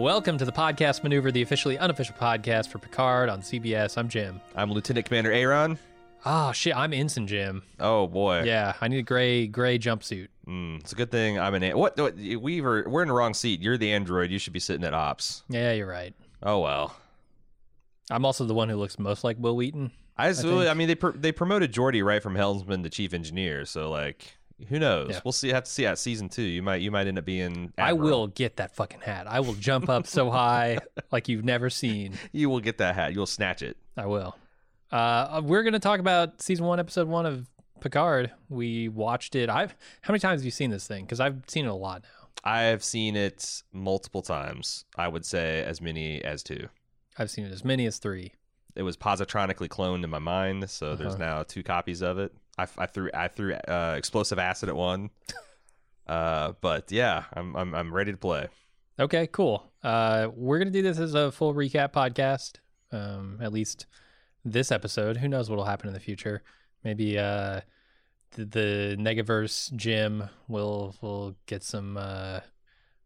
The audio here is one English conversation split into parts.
Welcome to the podcast maneuver, the officially unofficial podcast for Picard on CBS. I'm Jim. I'm Lieutenant Commander Aaron. Oh shit, I'm Ensign Jim. Oh boy, Yeah, I need a gray gray jumpsuit. Mm, it's a good thing I'm an. a- What? what we were we're in the wrong seat. You're the android. You should be sitting at ops. Yeah, you're right. Oh well. I'm also the one who looks most like Wil Wheaton. I, think- I mean they pr- they promoted Geordi right from helmsman to chief engineer. So like, who knows? Yeah. We'll see. Have to see at season two. You might you might end up being. I will get that fucking hat. I will jump up so high like you've never seen. You will get that hat. You'll snatch it. I will. Uh, we're gonna talk about season one, episode one of Picard. We watched it. I've how many times have you seen this thing? Because I've seen it a lot now. I have seen it multiple times. I would say as many as two. I've seen it as many as three. It was positronically cloned in my mind, so there's Uh-huh. now two copies of it. I, I threw I threw uh, explosive acid at one, uh, but yeah, I'm, I'm I'm ready to play. Okay, cool. Uh, we're gonna do this as a full recap podcast. Um, at least this episode. Who knows what'll happen in the future? Maybe uh, the, the Negaverse Jim will will get some uh,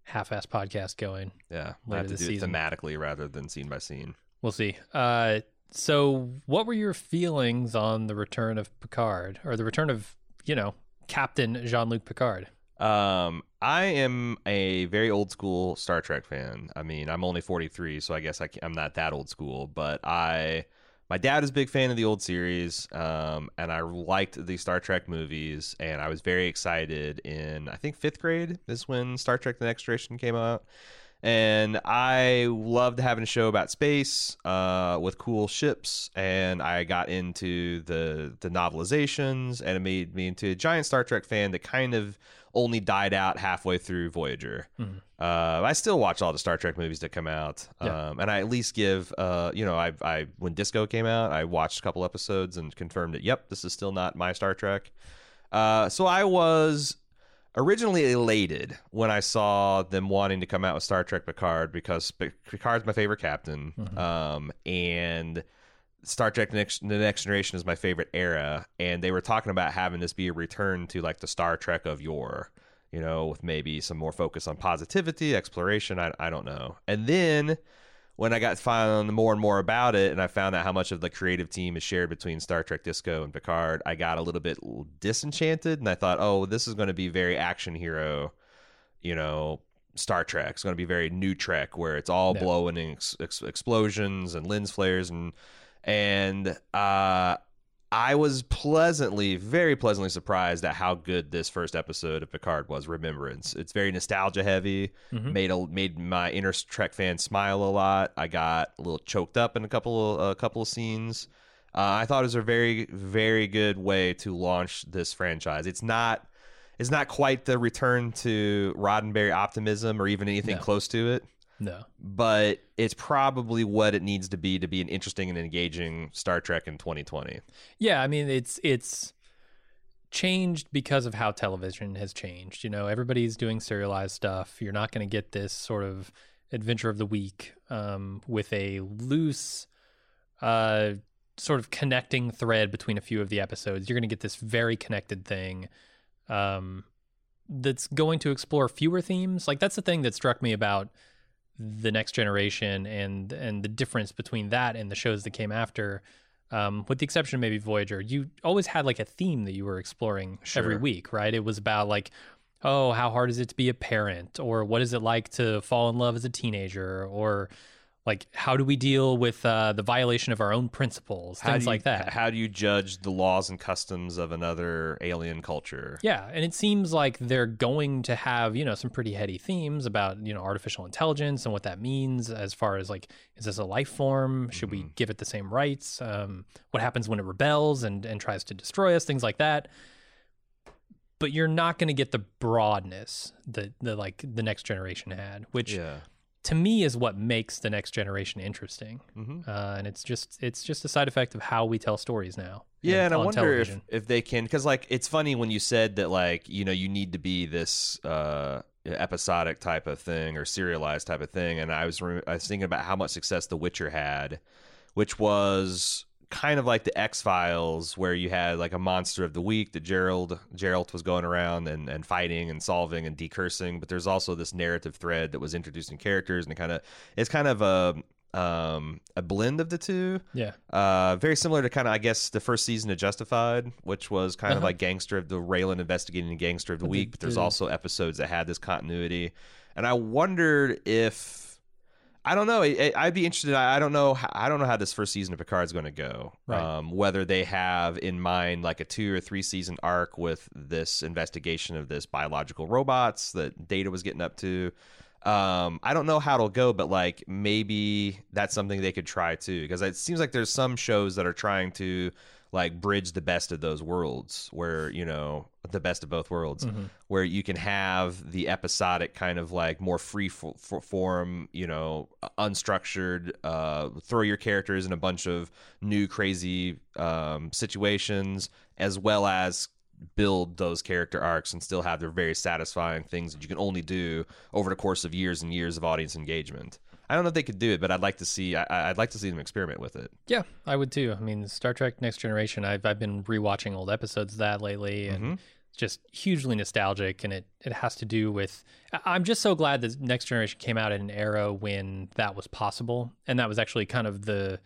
half-ass podcast going. Yeah, Later have to do season. it thematically rather than scene by scene. We'll see. Uh, so, what were your feelings on the return of Picard, or the return of you know Captain Jean Luc Picard? Um, I am a very old school Star Trek fan. I mean, I'm only 43, so I guess I am not that old school. But I, my dad is a big fan of the old series, um, and I liked the Star Trek movies, and I was very excited. In I think fifth grade is when Star Trek: The Next Generation came out. And I loved having a show about space uh, with cool ships, and I got into the the novelizations, and it made me into a giant Star Trek fan that kind of only died out halfway through Voyager. Mhm. Uh, I still watch all the Star Trek movies that come out, Yeah. um, and I at least give, uh, you know, I, I when Disco came out, I watched a couple episodes and confirmed that, yep, this is still not my Star Trek. Uh, so I was originally elated when I saw them wanting to come out with Star Trek Picard because Picard's my favorite captain, Mhm. um, and Star Trek the Next, the Next Generation is my favorite era, and they were talking about having this be a return to like the Star Trek of yore, you know, with maybe some more focus on positivity, exploration. I, I don't know. And then when I got found more and more about it, and I found out how much of the creative team is shared between Star Trek Disco and Picard, I got a little bit disenchanted, and I thought, oh, this is going to be very action hero, you know. Star Trek. It's going to be very new Trek, where it's all Yeah. blowing and ex- ex- explosions and lens flares and and uh, I was pleasantly, very pleasantly surprised at how good this first episode of Picard was. Remembrance. It's very nostalgia heavy. Mhm. Made a made my inner Trek fan smile a lot. I got a little choked up in a couple of a couple of scenes. Uh, I thought it was a very very good way to launch this franchise. It's not. It's not quite the return to Roddenberry optimism or even anything No. close to it No. but it's probably what it needs to be to be an interesting and engaging Star Trek in 2020. Yeah, I mean it's it's changed because of how television has changed. You know, everybody's doing serialized stuff. You're not going to get this sort of adventure of the week um, with a loose uh, sort of connecting thread between a few of the episodes. You're going to get this very connected thing um, that's going to explore fewer themes. Like that's the thing that struck me about the next generation and and the difference between that and the shows that came after um, with the exception of maybe Voyager, you always had like a theme that you were exploring every week, right? It was about like, oh, how hard is it to be a parent, or what is it like to fall in love as a teenager, or like how do we deal with uh, the violation of our own principles, How things you- like that. How do you judge the laws and customs of another alien culture? Yeah, and it seems like they're going to have, you know, some pretty heady themes about, you know, artificial intelligence and what that means as far as like, is this a life form? Should we Mhm. give it the same rights? Um, what happens when it rebels and, and tries to destroy us? Things like that. But you're not going to get the broadness that the like the next generation had, which Yeah. To me is what makes the next generation interesting. hmm Uh, and it's just it's just a side effect of how we tell stories now. Yeah, in- and I on wonder television. if, if they can, because like it's funny when you said that like you know you need to be this uh, episodic type of thing or serialized type of thing, and I was re- I was thinking about how much success The Witcher had, which was kind of like the X Files, where you had like a monster of the week that Geralt Geralt was going around and, and fighting and solving and decursing. But there's also this narrative thread that was introducing characters and it kind of it's kind of a um, a blend of the two. Yeah. Uh, very similar to kind of I guess the first season of Justified, which was kind of Uh-huh. like Gangster of the Raylan investigating Gangster of the But Week. But there's the- also episodes that had this continuity, and I wondered if I don't know. I, I'd be interested. I I don't know. how- I don't know how this first season of Picard is going to go. Right. Um, whether they have in mind like a two or three season arc with this investigation of this biological robots that Data was getting up to. Um, I don't know how it'll go, but like maybe that's something they could try too. Because it seems like there's some shows that are trying to like bridge the best of those worlds, where you know the best of both worlds Mhm. where you can have the episodic kind of like more free fo- fo- form, you know, unstructured, uh, throw your characters in a bunch of new crazy um, situations, as well as build those character arcs and still have their very satisfying things that you can only do over the course of years and years of audience engagement. I don't know if they could do it, but I'd like to see. I, I'd like to see them experiment with it. Yeah, I would too. I mean, Star Trek Next Generation, I've I've been rewatching old episodes of that lately and Mhm. it's just hugely nostalgic and it it has to do with I'm just so glad that Next Generation came out in an era when that was possible and that was actually kind of the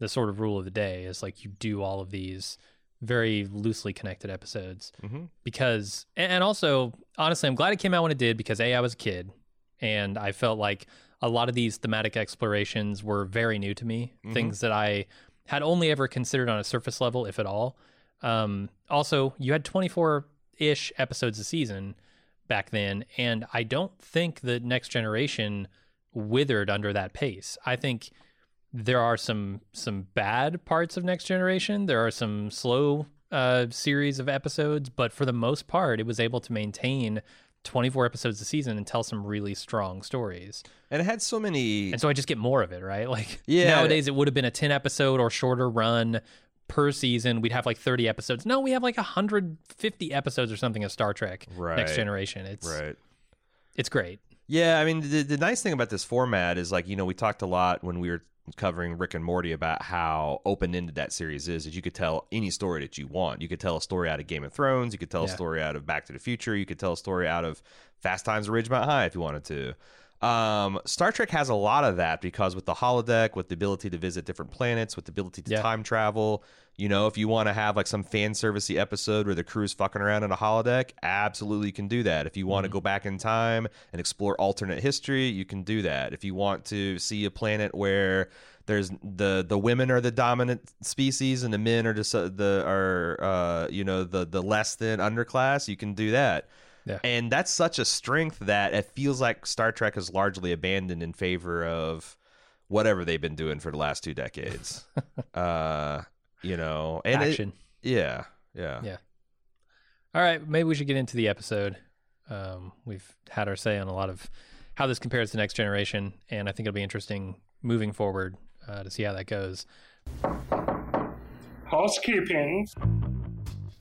the sort of rule of the day is like you do all of these very loosely connected episodes Mm-hmm. because and also honestly i'm glad it came out when it did because a i was a kid and i felt like a lot of these thematic explorations were very new to me Mhm. things that i had only ever considered on a surface level if at all. Um, also you had 24-ish episodes a season back then and i don't think the next generation withered under that pace. I think there are some some bad parts of next generation. There are some slow uh, series of episodes but for the most part it was able to maintain 24 episodes a season and tell some really strong stories And it had so many. and so i just get more of it right like Yeah. nowadays it would have been a 10 episode or shorter run per season we'd have like 30 episodes no we have like 150 episodes or something of star trek Right. next generation it's right. it's great Yeah, I mean, the, the nice thing about this format is like, you know, we talked a lot when we were covering Rick and Morty about how open ended that series is. Is you could tell any story that you want. You could tell a story out of Game of Thrones. You could tell a story out of Back to the Future. You could tell a story out of Fast Times at Ridgemont High if you wanted to. Um, Star Trek has a lot of that because with the holodeck, with the ability to visit different planets, with the ability to Yeah. time travel, you know, if you want to have like some fan servicey episode where the crew is fucking around in a holodeck, absolutely you can do that. If you want to go back in time and explore alternate history, you can do that. If you want to see a planet where there's the the women are the dominant species and the men are just uh, the are uh you know the the less than underclass, you can do that. Yeah. And that's such a strength that it feels like Star Trek is largely abandoned in favor of whatever they've been doing for the last two decades. uh, you know, and it- action yeah, yeah, Yeah. All right, maybe we should get into the episode. Um, we've had our say on a lot of how this compares to Next Generation, and I think it'll be interesting moving forward uh, to see how that goes. Housekeeping.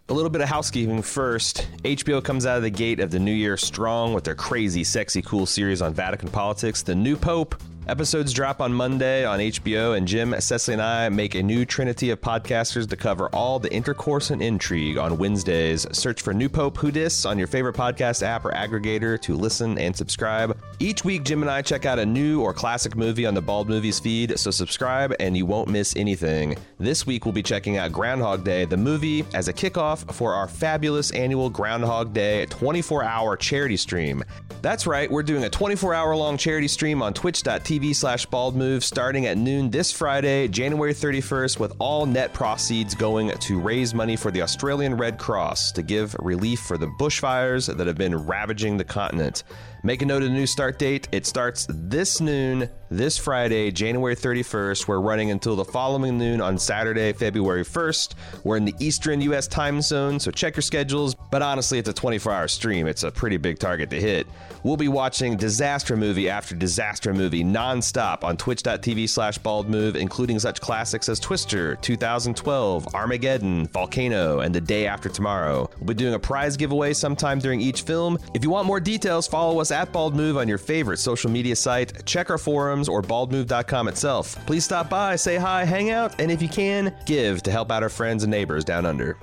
A little bit of housekeeping first. HBO comes out of the gate of the new year strong with their crazy, sexy, cool series on Vatican politics, The New Pope. Episodes drop on Monday on HBO, and Jim, Cecily, and I make a new trinity of podcasters to cover all the intercourse and intrigue on Wednesdays. Search for New Pope Who Dis on your favorite podcast app or aggregator to listen and subscribe. Each week, Jim and I check out a new or classic movie on the Bald Movies feed, so subscribe and you won't miss anything. This week, we'll be checking out Groundhog Day, the movie, as a kickoff for our fabulous annual Groundhog Day 24 hour charity stream. That's right, we're doing a 24 hour long charity stream on twitch.tv slash Bald Move starting at noon this Friday, January 31st, with all net proceeds going to raise money for the Australian Red Cross to give relief for the bushfires that have been ravaging the continent. Make a note of the new start date. It starts this noon, this Friday, January 31st. We're running until the following noon on Saturday, February 1st. We're in the Eastern U.S. time zone, so check your schedules. But honestly, it's a 24 hour stream. It's a pretty big target to hit. We'll be watching disaster movie after disaster movie nonstop on twitch.tv slash baldmove, including such classics as Twister, 2012, Armageddon, Volcano, and The Day After Tomorrow. We'll be doing a prize giveaway sometime during each film. If you want more details, follow us at Bald Move on your favorite social media site. Check our forums or baldmove.com itself. Please stop by, say hi, hang out, and if you can, give to help out our friends and neighbors down under.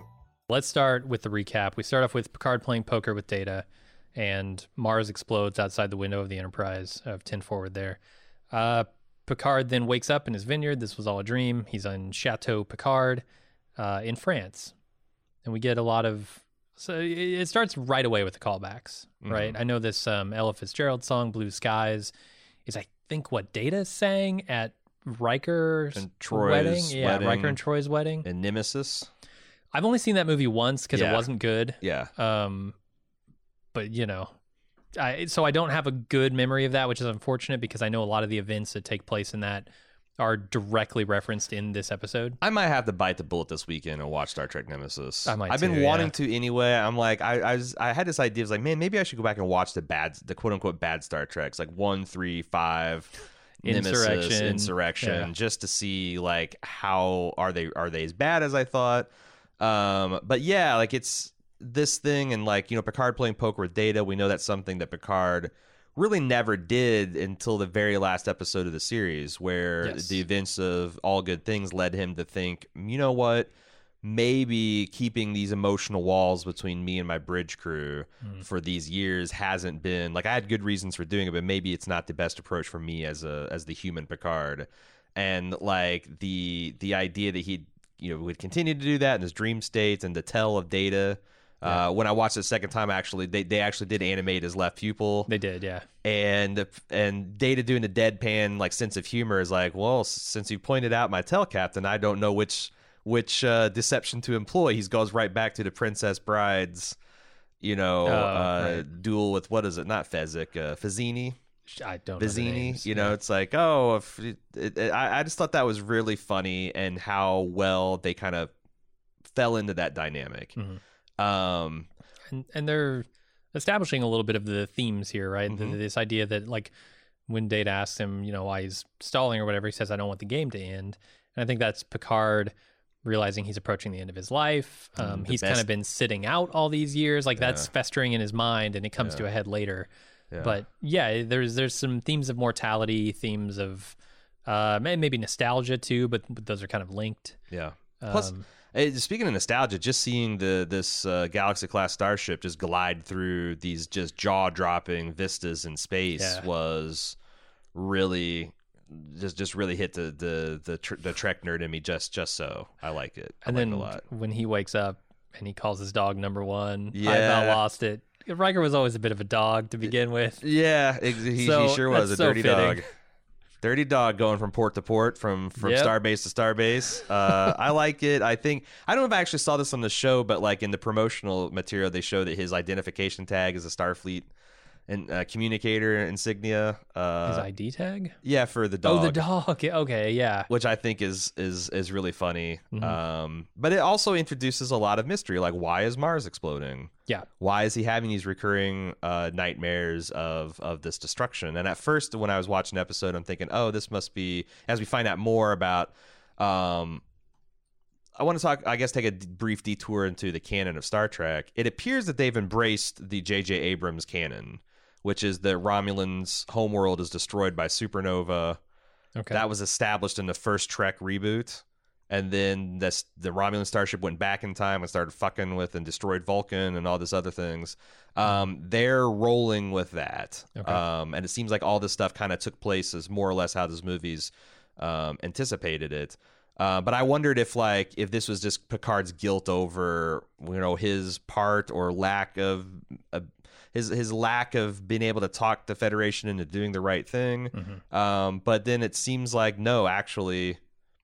Let's start with the recap. We start off with Picard playing poker with Data, and Mars explodes outside the window of the Enterprise of 10 Forward there. Uh, Picard then wakes up in his vineyard. This was all a dream. He's on Chateau Picard uh, in France. And we get a lot of. So it starts right away with the callbacks, right? I know this um, Ella Fitzgerald song, Blue Skies, is I think what Data sang at Riker's And Troi's wedding. Yeah, wedding. Riker and Troi's wedding. And Nemesis? I've only seen that movie once because Yeah. it wasn't good. Yeah. Um, but you know, I so I don't have a good memory of that, which is unfortunate because I know a lot of the events that take place in that are directly referenced in this episode. I might have to bite the bullet this weekend and watch Star Trek Nemesis. I might I've been too, wanting yeah. to anyway. I'm like, I, I was, I had this idea. I was like, man, maybe I should go back and watch the bad, the quote unquote bad Star Treks, like one, three, five, Nemesis, Insurrection. Insurrection, Yeah. just to see like how are they are they as bad as I thought. Um, but yeah, like it's this thing and like you know Picard playing poker with Data. We know that's something that Picard really never did until the very last episode of the series, where Yes. the events of All Good Things led him to think, you know what, maybe keeping these emotional walls between me and my bridge crew Hmm. for these years hasn't been like I had good reasons for doing it, but maybe it's not the best approach for me as a as the human Picard. And like the the idea that he you know would continue to do that in his dream states and the tell of data. Uh, when I watched it the second time, actually, they, they actually did animate his left pupil They did, yeah. and and Data doing the deadpan like sense of humor is like, well, since you pointed out my tell captain, I don't know which which uh, deception to employ. He goes right back to the Princess Bride's, you know, Oh, uh, right. duel with what is it? Not Fezzik, uh, Fazzini, I don't know. Vizzini. You know, it's like, oh, if it, it, it- I, I just thought that was really funny and how well they kind of fell into that dynamic. Mhm. Um, and and they're establishing a little bit of the themes here, right? The- Mhm. this idea that like when Data asks him, you know, why he's stalling or whatever, he says, "I don't want the game to end," and I think that's Picard realizing he's approaching the end of his life. Um, Mm, the he's kind of been sitting out all these years, like that's Yeah. festering in his mind, and it comes to a head later. yeah. But yeah, there's there's some themes of mortality, themes of uh, maybe nostalgia too, but, but those are kind of linked. yeah. Plus, Um, speaking of nostalgia, just seeing the this uh, Galaxy class starship just glide through these just jaw dropping vistas in space Yeah. was really just just really hit the the the, tr- the Trek nerd in me just just so I like it. I and like then it a lot. when he wakes up and he calls his dog number one, I Yeah. about lost it. Riker was always a bit of a dog to begin with. Yeah, he, So, he sure was a so dirty fitting. dog. Dirty dog going from port to port, from from Yep. starbase to starbase. Uh, I like it. I think I don't know if I actually saw this on the show, but like in the promotional material, they show that his identification tag is a Starfleet and uh, communicator insignia. His Uh, ID tag? yeah, for the dog. Oh, the dog. Okay, yeah. Which I think is is is really funny. Mhm. Um, but it also introduces a lot of mystery, like why is Mars exploding? Yeah. why is he having these recurring uh, nightmares of of this destruction? And at first, when I was watching the episode, I'm thinking, oh, this must be as we find out more about. Um, I want to talk, I guess, take a brief detour into the canon of Star Trek. It appears that they've embraced the J.J. Abrams canon, which is that Romulans' homeworld is destroyed by supernova. Okay. That was established in the first Trek reboot. And then this, the Romulan starship went back in time and started fucking with and destroyed Vulcan and all this other things. Um, they're rolling with that. Okay. Um, and it seems like all this stuff kind of took place as more or less how those movies um, anticipated it. Uh, but I wondered if like if this was just Picard's guilt over you know his part or lack of uh, his his lack of being able to talk the Federation into doing the right thing. Mhm. Um, but then it seems like no, actually,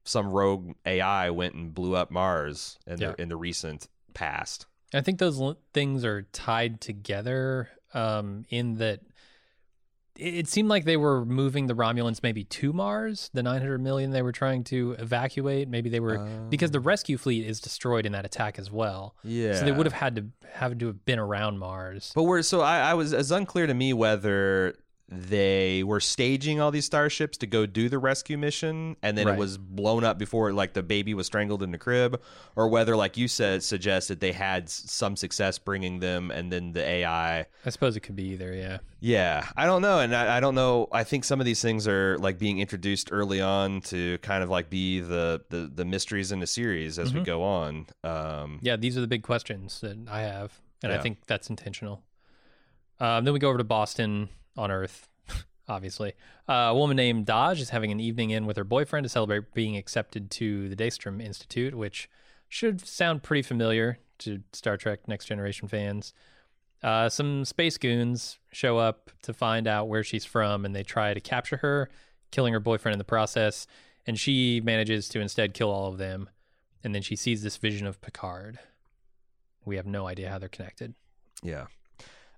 some rogue AI went and blew up Mars in Yeah. the in the recent past. I think those l- things are tied together um, in that it seemed like they were moving the Romulans maybe to Mars, the 900 million they were trying to evacuate. Maybe they were because the um. rescue fleet is destroyed in that attack as well. yeah, So they would have had to have to have been around Mars. But we're so I, I was it's unclear to me whether they were staging all these starships to go do the rescue mission and then Right. it was blown up before like the baby was strangled in the crib or whether like you said suggested they had some success bringing them and then the AI I suppose it could be either. Yeah. yeah, I don't know, and I, I don't know. I think some of these things are like being introduced early on to kind of like be the the, the mysteries in the series as we Mhm. go on. Um, Yeah, these are the big questions that I have, and I think that's intentional. Um, then we go over to Boston on Earth, obviously. Uh, a woman named Dahj is having an evening in with her boyfriend to celebrate being accepted to the Daystrom Institute, which should sound pretty familiar to Star Trek Next Generation fans. Uh, some space goons show up to find out where she's from, and they try to capture her, killing her boyfriend in the process. And she manages to instead kill all of them. And then she sees this vision of Picard. We have no idea how they're connected. Yeah.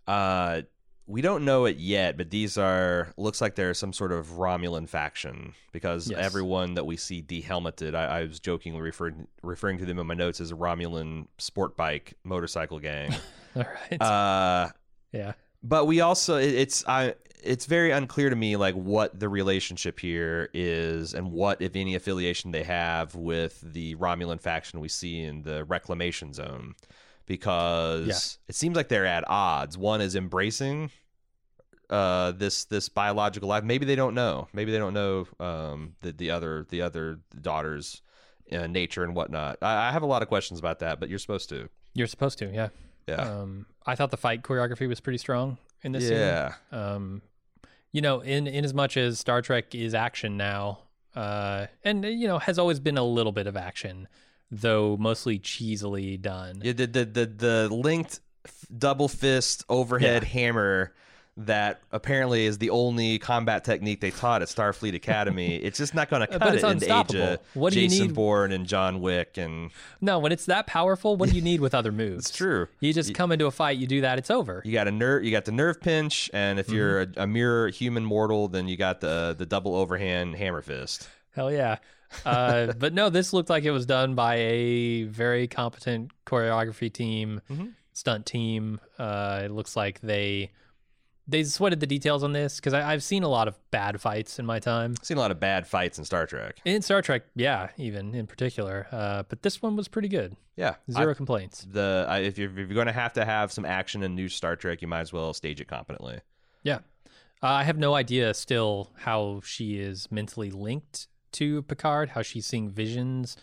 Uh, we don't know it yet, but these are looks like they're some sort of Romulan faction because Yes. everyone that we see dehelmeted, I, I was jokingly referring referring to them in my notes as a Romulan sport bike motorcycle gang. All right. uh, yeah. but we also it, it's I it's very unclear to me like what the relationship here is and what if any affiliation they have with the Romulan faction we see in the reclamation zone because Yeah. it seems like they're at odds. One is embracing uh this this biological life. Maybe they don't know. Maybe they don't know um the the other the other daughters uh, nature and whatnot. I, I have a lot of questions about that but you're supposed to. You're supposed to, yeah. yeah. Um, I thought the fight choreography was pretty strong in this scene. yeah. Um, you know, in in as much as Star Trek is action now, uh, and you know has always been a little bit of action, though mostly cheesily done. Yeah, the the the, the linked f- double fist overhead hammer that apparently is the only combat technique they taught at Starfleet Academy. it's just not going to cut it in the age of unstoppable. What do you Jason need- Bourne and John Wick, and No, when it's that powerful, what do you need with other moves? it's true. You just come into a fight, you do that, it's over. You got a nerve. You got the nerve pinch, and if you're Mm-hmm. a, a mere human mortal, then you got the the double overhand hammer fist. Hell yeah. Uh, but no, this looked like it was done by a very competent choreography team, Mhm. stunt team. Uh, it looks like they they sweated the details on this because I've seen a lot of bad fights in my time I've seen a lot of bad fights in Star Trek. in Star Trek. Yeah, even in particular. Uh, but this one was pretty good. Yeah, Zero I- complaints. the I, if you're if you're going to have to have some action in new Star Trek, you might as well stage it competently. Yeah. Uh, I have no idea still how she is mentally linked to Picard, how she's seeing visions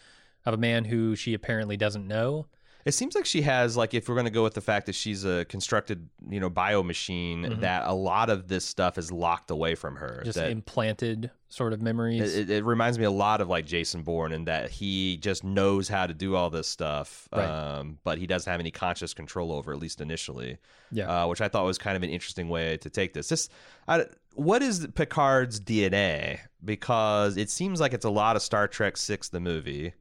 of a man who she apparently doesn't know. It seems like she has like if we're going to go with the fact that she's a constructed, you know, bio machine Mhm. that a lot of this stuff is locked away from her. Just that implanted sort of memories. it, it, it reminds me a lot of like Jason Bourne in that he just knows how to do all this stuff, Right. um, but he doesn't have any conscious control over at least initially. Yeah. uh, which I thought was kind of an interesting way to take this. This, I, what is Picard's DNA? Because it seems like it's a lot of Star Trek Six, the movie,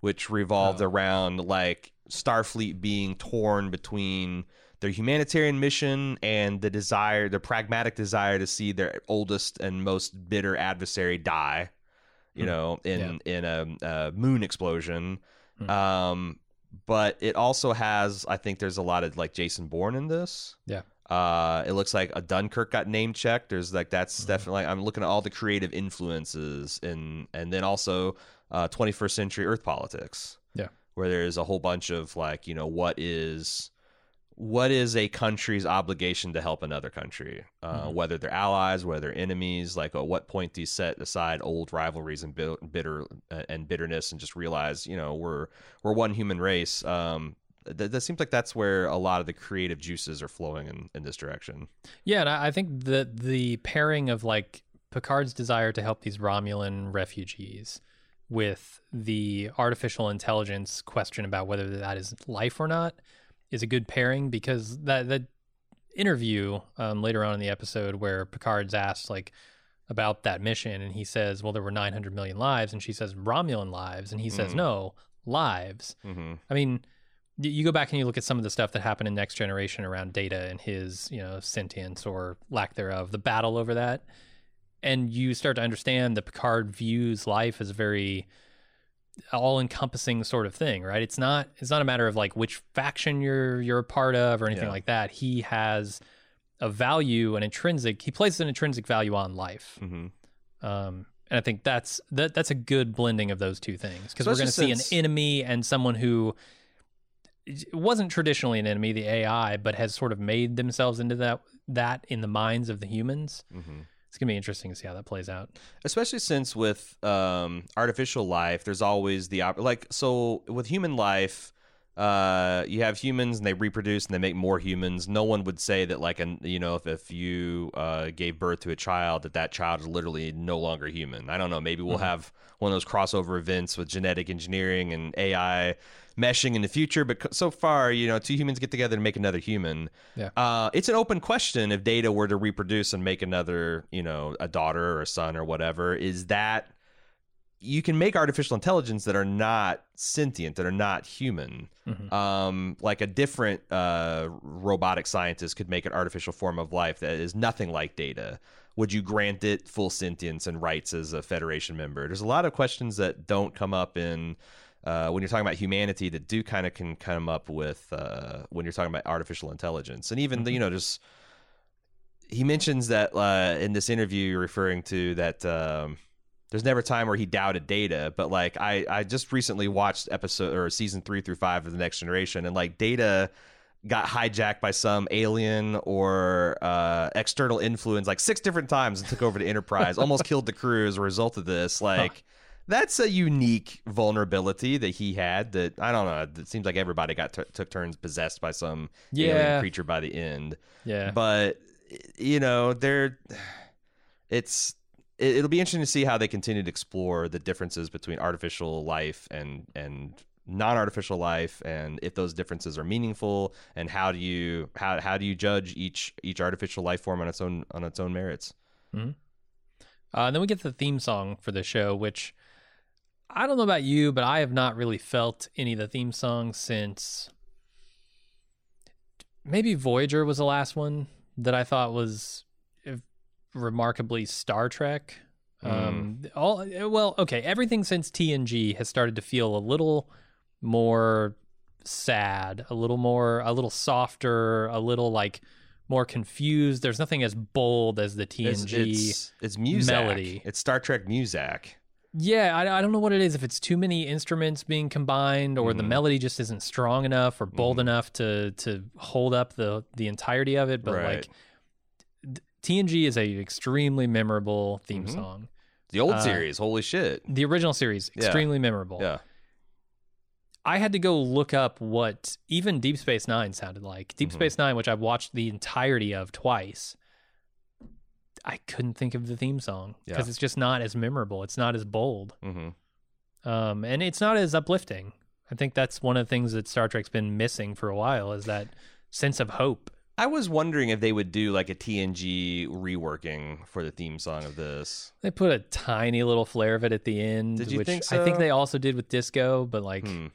which revolved Oh. around like Starfleet being torn between their humanitarian mission and the desire, the pragmatic desire to see their oldest and most bitter adversary die. You Hmm. know, in in a, a moon explosion. Hmm. Um, but it also has, I think, there's a lot of like Jason Bourne in this. Yeah. Uh, it looks like a Dunkirk got name checked. There's like that's Mhm. definitely. I'm looking at all the creative influences and and then also uh, 21st century Earth politics. Yeah. where there's a whole bunch of like you know what is what is a country's obligation to help another country, uh, Mhm. whether they're allies, whether they're enemies. Like, at what point do you set aside old rivalries and bitter uh, and bitterness, and just realize, you know, we're we're one human race. Um, that, that seems like that's where a lot of the creative juices are flowing in, in this direction. Yeah, and I think the the pairing of like Picard's desire to help these Romulan refugees with the artificial intelligence question about whether that is life or not is a good pairing because that that interview um, later on in the episode where Picard's asked like about that mission and he says, "Well, there were 900 million lives," and she says, "Romulan lives," and he says, Mhm. "No, lives." Mm-hmm. I mean, you go back and you look at some of the stuff that happened in Next Generation around Data and his, you know, sentience or lack thereof, the battle over that, and you start to understand that Picard views life as a very all-encompassing sort of thing, right? It's not it's not a matter of like which faction you're you're a part of or anything Yeah. like that. He has a value, an intrinsic. He places an intrinsic value on life. hmm Um, and I think that's that that's a good blending of those two things because we're going to see an enemy and someone who wasn't traditionally an enemy, the AI, but has sort of made themselves into that that in the minds of the humans. hmm It's going to be interesting to see how that plays out. especially since with um, artificial life there's always the op- like so with human life uh, you have humans and they reproduce and they make more humans. No one would say that like an you know if, if you uh, gave birth to a child that that child is literally no longer human. I don't know. Maybe we'll have one of those crossover events with genetic engineering and ai meshing in the future but so far you know two humans get together to make another human. Yeah. uh, it's an open question if data were to reproduce and make another, you know, a daughter or a son or whatever. Is that you can make artificial intelligence that are not sentient, that are not human. Mhm. Um, like a different uh, robotic scientist could make an artificial form of life that is nothing like data. Would you grant it full sentience and rights as a Federation member? There's a lot of questions that don't come up in uh, when you're talking about humanity that do kind of can come up with uh, when you're talking about artificial intelligence, and even you know just he mentions that uh, in this interview you're referring to that um, there's never a time where he doubted data, but like I I just recently watched episode or season three through five of the Next Generation, and like data got hijacked by some alien or uh, external influence like six different times and took over the Enterprise, almost killed the crew as a result of this. Like that's a unique vulnerability that he had. That I don't know. It seems like everybody got t- took turns possessed by some Yeah. alien creature by the end. Yeah. But you know, they're it's it, it'll be interesting to see how they continue to explore the differences between artificial life and and non-artificial life and if those differences are meaningful and how do you how how do you judge each each artificial life form on its own on its own merits? Uh, and then we get the theme song for the show, which I don't know about you, but I have not really felt any of the theme songs since maybe Voyager was the last one that I thought was uh, remarkably Star Trek. Um, all well, okay, everything since TNG has started to feel a little more sad, a little more, a little softer, a little like more confused. There's nothing as bold as the it's TNG. it's, it's Muzak. melody. it's Star Trek Muzak Yeah, I, I don't know what it is. If it's too many instruments being combined, or the Mhm. melody just isn't strong enough or bold Mhm. enough to to hold up the the entirety of it. But Right. like TNG is a extremely memorable theme Mhm. song. the old Uh, series holy shit The original series Yeah. extremely memorable. yeah I had to go look up what even Deep Space Nine sounded like. Deep Mhm. Space Nine, which I've watched the entirety of twice. I couldn't think of the theme song Yeah. because it's just not as memorable. It's not as bold. hmm um, and it's not as uplifting. I think that's one of the things that Star Trek's been missing for a while is that sense of hope. I was wondering if they would do like a TNG reworking for the theme song of this. They put a tiny little flare of it at the end, Did you which think I think they also did with Disco, but like, Hmm.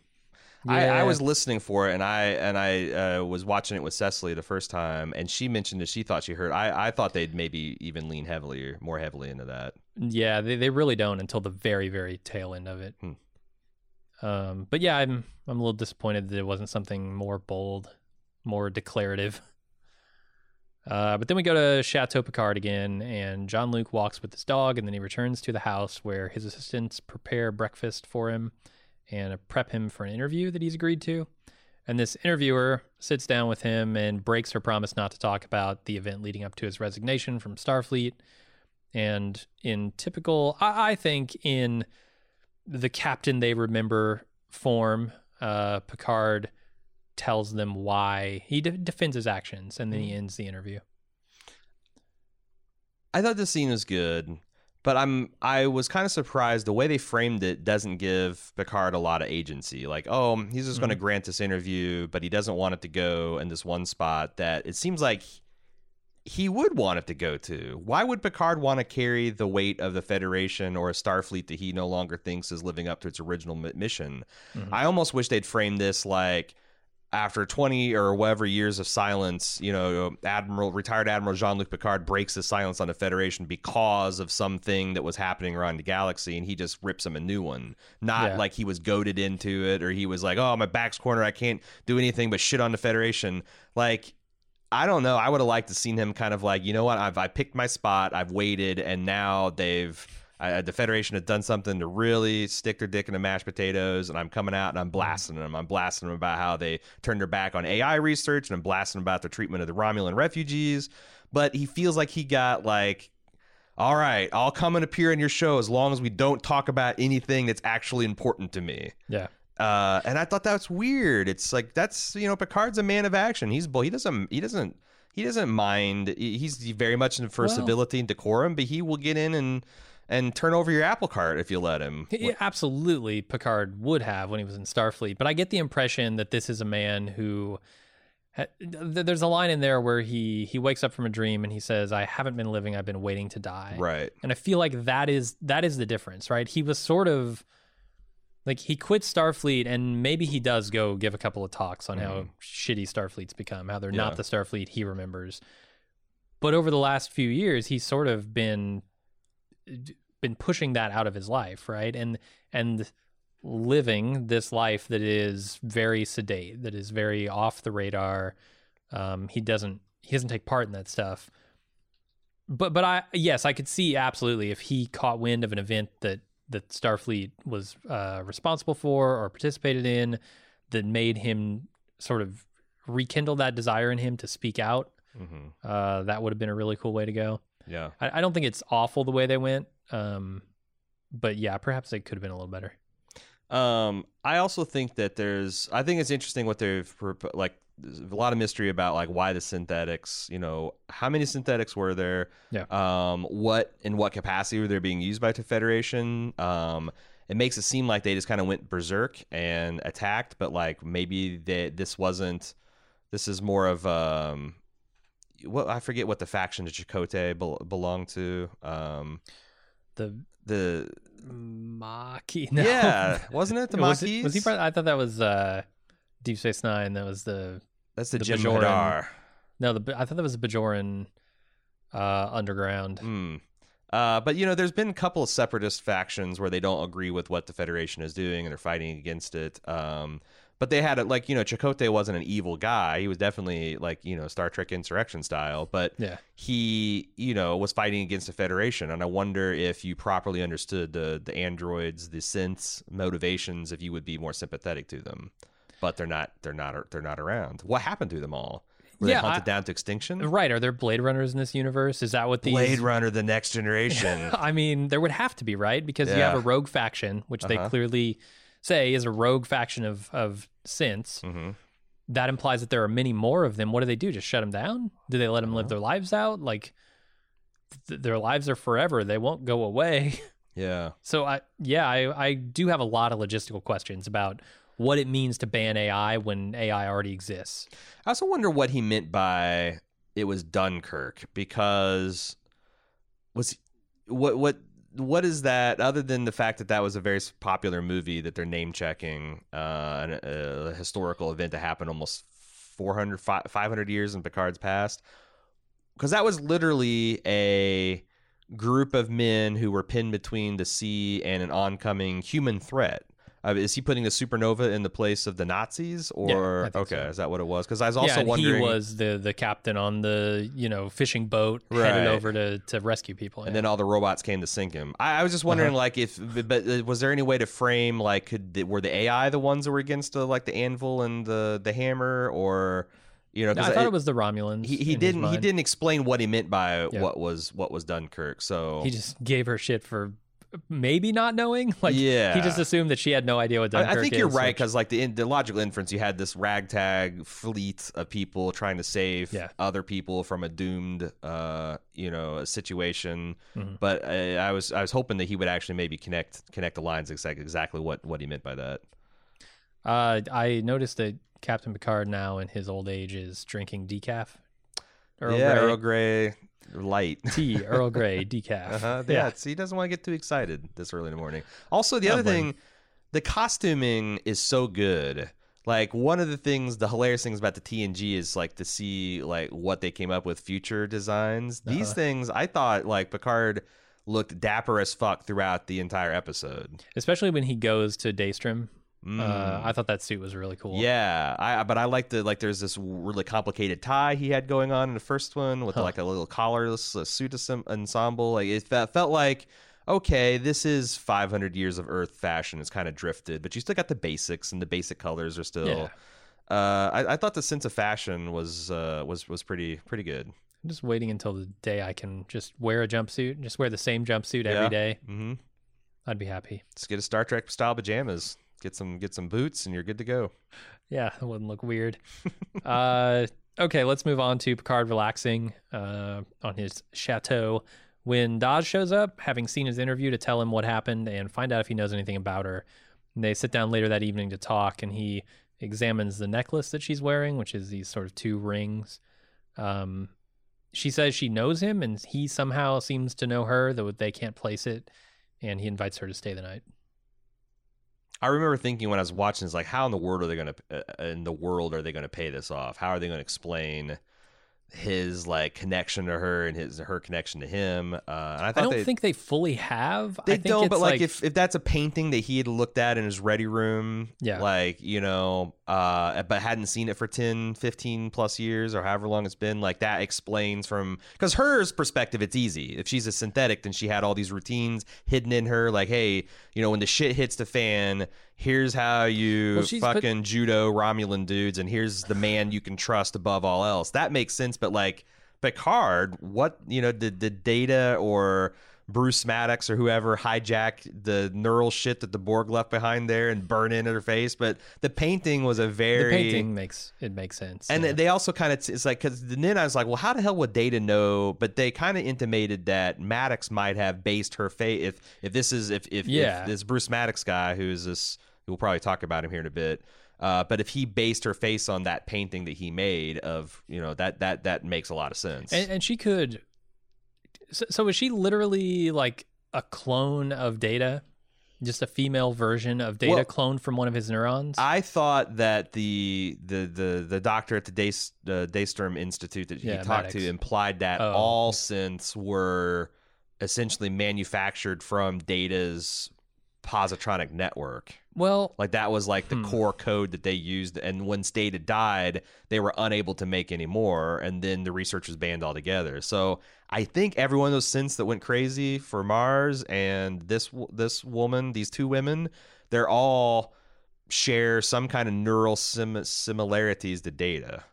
yeah, I, I was listening for it, and I and I uh, was watching it with Cecily the first time, and she mentioned that she thought she heard. I, I thought they'd maybe even lean heavily, more heavily into that. yeah, they they really don't until the very very tail end of it. Hmm. Um, but yeah, I'm I'm a little disappointed that it wasn't something more bold, more declarative. Uh, but then we go to Chateau Picard again, and Jean-Luc walks with his dog, and then he returns to the house where his assistants prepare breakfast for him and prep him for an interview that he's agreed to. And this interviewer sits down with him and breaks her promise not to talk about the event leading up to his resignation from Starfleet. And in typical, I, I think, in the captain they remember form, uh, Picard tells them why he de- defends his actions, and then he ends the interview. I thought this scene was good, but I'm I was kind of surprised the way they framed it doesn't give Picard a lot of agency. Like, oh, he's just going to grant this interview, but he doesn't want it to go in this one spot that it seems like he would want it to go to. Why would Picard want to carry the weight of the Federation or a Starfleet that he no longer thinks is living up to its original mi- mission? Mhm. I almost wish they'd frame this like after 20 or whatever years of silence, you know, Admiral retired Admiral Jean-Luc Picard breaks the silence on the Federation because of something that was happening around the galaxy and he just rips him a new one. Not Yeah. like he was goaded into it or he was like, "Oh, my back's corner, I can't do anything but shit on the Federation." Like I don't know. I would have liked to seen him kind of like, you know what? I've I picked my spot. I've waited, and now they've I, the Federation has done something to really stick their dick in the mashed potatoes, and I'm coming out and I'm blasting them. I'm blasting them about how they turned their back on AI research, and I'm blasting them about their treatment of the Romulan refugees. But he feels like he got like, all right, I'll come and appear in your show as long as we don't talk about anything that's actually important to me. Yeah. Uh, and I thought that was weird. It's like that's you know Picard's a man of action. He's he doesn't he doesn't he doesn't mind. He's very much in for Well- civility and decorum, but he will get in and and turn over your apple cart if you let him. He- absolutely, Picard would have when he was in Starfleet. But I get the impression that this is a man who. There's a line in there where he he wakes up from a dream and he says, "I haven't been living. I've been waiting to die." Right. And I feel like that is that is the difference, right? He was sort of like he quit Starfleet and maybe he does go give a couple of talks on how mm-hmm. shitty Starfleet's become, how they're Yeah. not the Starfleet he remembers. But over the last few years, he's sort of been been pushing that out of his life, right? And and living this life that is very sedate, that is very off the radar. Um, he doesn't he doesn't take part in that stuff. But but I yes, I could see absolutely if he caught wind of an event that that Starfleet was uh, responsible for or participated in that made him sort of rekindle that desire in him to speak out. hmm Uh, that would have been a really cool way to go. Yeah. I, I don't think it's awful the way they went. Um, but yeah, perhaps they could have been a little better. Um, I also think that there's. I think it's interesting what they've like. There's a lot of mystery about like why the synthetics. You know, how many synthetics were there? Yeah. Um, what in what capacity were they being used by the Federation? Um, it makes it seem like they just kind of went berserk and attacked, but like maybe they, this wasn't. This is more of um, what I forget what the faction that Chakotay bel- belonged to. Um, The the Maquis. No. yeah, wasn't it the was, Maquis? it, was he? Part, I thought that was uh, Deep Space Nine. That was the That's the, the Jim Bajoran- Hadar. no. The I thought that was the Bajoran uh, underground. Hmm. Uh, but you know, there's been a couple of separatist factions where they don't agree with what the Federation is doing and they're fighting against it. Um, but they had it like you know, Chakotay wasn't an evil guy. He was definitely like you know Star Trek insurrection style, but Yeah. he you know was fighting against the Federation. And I wonder if you properly understood the the androids, the synths motivations, if you would be more sympathetic to them. But they're not. They're not. They're not around. What happened to them all? Were Yeah, they hunted I- down to extinction? Right? Are there Blade Runners in this universe? Is that what the Blade Runner: The Next Generation. I mean, there would have to be, right? Because you have a rogue faction, which they Uh-huh. clearly say is a rogue faction of of synths. hmm That implies that there are many more of them. What do they do? Just shut them down? Do they let them Uh-huh. live their lives out? Like th- their lives are forever. They won't go away. Yeah. So I yeah, I I do have a lot of logistical questions about what it means to ban AI when AI already exists. I also wonder what he meant by it was Dunkirk because was what what what is that other than the fact that that was a very popular movie that they're name checking uh, an, a historical event that happened almost 400 500 years in Picard's past because that was literally a group of men who were pinned between the sea and an oncoming human threat. Uh, is he putting the supernova in the place of the Nazis, or think okay, so. is that what it was? Because I was also yeah, wondering. he was the the captain on the you know fishing boat headed over to to rescue people. and yeah. then all the robots came to sink him. I, I was just wondering, Uh-huh. like, if but uh, was there any way to frame like, could the- were the AI the ones that were against the like the anvil and the the hammer, or you know, No, I thought it- it was the Romulans. he, he didn't he didn't explain what he meant by Yeah. what was what was Dunkirk. So He just gave her shit for maybe not knowing. Like Yeah. he just assumed that she had no idea what I- Dunkirk I think you're right because like the in, the logical inference, you had this ragtag fleet of people trying to save Yeah. other people from a doomed, uh, you know, situation. Mhm. But I, I was I was hoping that he would actually maybe connect connect the lines exactly exactly what what he meant by that. Uh, I noticed that Captain Picard now in his old age is drinking decaf. Earl yeah, Grey Earl Grey light. tea, Earl Grey decaf. Uh-huh. Yeah, see, he doesn't want to get too excited this early in the morning. Also, the I other thing, the costuming is so good. Like one of the things, the hilarious things about the TNG is like to see like what they came up with future designs. These Uh-huh. things, I thought like Picard looked dapper as fuck throughout the entire episode. especially when he goes to Daystrom Uh, I thought that suit was really cool. Mm. Yeah, I but I like the like. There's this really complicated tie he had going on in the first one with Huh. like a little collarless uh, suit ensemble. Like it fe- felt like okay, this is 500 years of Earth fashion. It's kind of drifted, but you still got the basics and the basic colors are still. Yeah. Uh, I, I thought the sense of fashion was uh, was was pretty pretty good. I'm just waiting until the day I can just wear a jumpsuit, just wear the same jumpsuit every Yeah. day. Mm-hmm. I'd be happy. Let's get a Star Trek style pajamas. Get some get some boots, and you're good to go. Yeah, it wouldn't look weird. uh, okay, let's move on to Picard relaxing uh, on his chateau. When Dahj shows up, having seen his interview to tell him what happened and find out if he knows anything about her, and they sit down later that evening to talk, and he examines the necklace that she's wearing, which is these sort of two rings. Um, she says she knows him, and he somehow seems to know her, though they can't place it, and he invites her to stay the night. I remember thinking when I was watching, it's like, how in the world are they going to, uh, in the world are they going to pay this off? How are they going to explain his like connection to her and his her connection to him? Uh, and I I don't they, think they fully have. they I think don't, but like, if if that's a painting that he had looked at in his ready room, Yeah. like you know, uh, but hadn't seen it for 10, 15 plus years or however long it's been, like that explains from because hers perspective, it's easy. If she's a synthetic, then she had all these routines hidden in her, like, hey, you know, when the shit hits the fan, here's how you Well, she's put- fucking judo Romulan dudes, and here's the man you can trust above all else. That makes sense, but like Picard, what you know, did the data or Bruce Maddox or whoever hijack the neural shit that the Borg left behind there and burn into her face? But the painting was a very the painting makes it makes sense. and yeah. they also kind of it's like because then I was like, well, how the hell would Data know? But they kind of intimated that Maddox might have based her fate if if this is if if, Yeah. if this Bruce Maddox guy who's this we'll probably talk about him here in a bit. Uh, but if he based her face on that painting that he made of you know that that that makes a lot of sense. and, and she could. So, so is she literally like a clone of Data? Just a female version of Data Well, cloned from one of his neurons? I thought that the the the the doctor at the Day the Daystrom Institute that he Yeah, talked Maddox. to implied that Oh. all synths were essentially manufactured from Data's positronic network. Well, Like that was like the Hmm. core code that they used, and when Data died, they were unable to make any more, and then the research was banned altogether. So I think every one of those synths that went crazy for Mars and this this woman, these two women, they're all share some kind of neural sim- similarities to Data.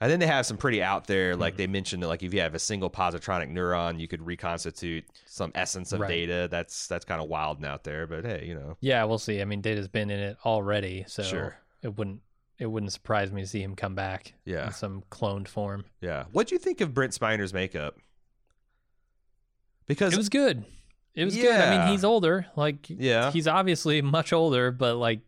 And then they have some pretty out there, like Hmm. they mentioned that like if you have a single positronic neuron, you could reconstitute some essence of Right. data. That's that's kind of wild and out there, but hey, you know. yeah, we'll see. I mean, Data's been in it already, so Sure. it wouldn't it wouldn't surprise me to see him come back Yeah. in some cloned form. Yeah. What do you think of Brent Spiner's makeup? Because It was good. It was good. I mean, he's older. Like, Yeah. he's obviously much older, but like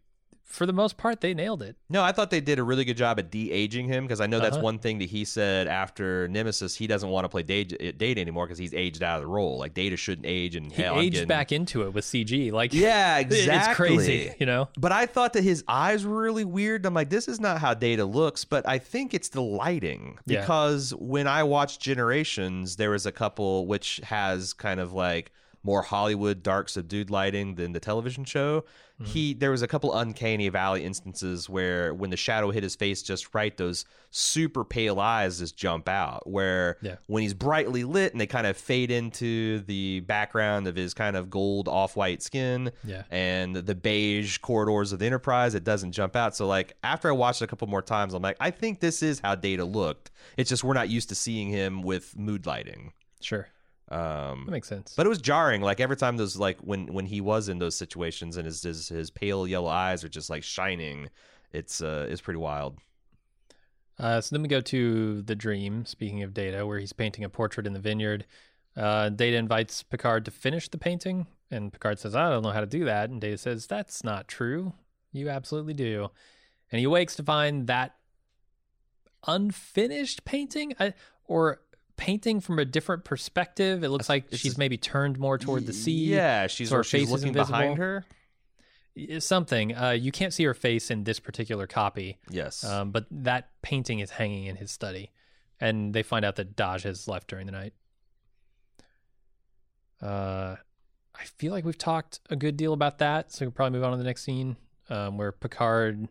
for the most part, they nailed it. no, I thought they did a really good job at de-aging him because I know that's Uh-huh. one thing that he said after Nemesis. He doesn't want to play Data, Data anymore because he's aged out of the role. Like Data shouldn't age, and He hell, aged getting- back into it with CG. Like, Yeah, exactly. it's crazy, you know? But I thought that his eyes were really weird. I'm like, this is not how Data looks, but I think it's the lighting. Yeah. Because when I watched Generations, there was a couple which has kind of like more Hollywood dark subdued lighting than the television show. Mm-hmm. He there was a couple uncanny valley instances where when the shadow hit his face just right, those super pale eyes just jump out. Where Yeah. when he's brightly lit and they kind of fade into the background of his kind of gold off white skin, Yeah. and the beige corridors of the Enterprise, it doesn't jump out. So like after I watched it a couple more times, I'm like, I think this is how Data looked. It's just we're not used to seeing him with mood lighting. Sure. Um, That makes sense. but it was jarring. Like every time those like when when he was in those situations and his his, his pale yellow eyes are just like shining. It's uh it's pretty wild. Uh, so then we go to the dream, speaking of Data, where he's painting a portrait in the vineyard. Uh, Data invites Picard to finish the painting, and Picard says, I don't know how to do that. And Data says, That's not true. You absolutely do. And he awakes to find that unfinished painting I, or painting from a different perspective. It looks like It's she's just- maybe turned more toward the sea. Yeah, she's so her she's face is looking behind her. Something. Uh, you can't see her face in this particular copy. Yes. Um, but that painting is hanging in his study, and they find out that Dahj has left during the night. Uh, I feel like we've talked a good deal about that, so we will probably move on to the next scene. um, where Picard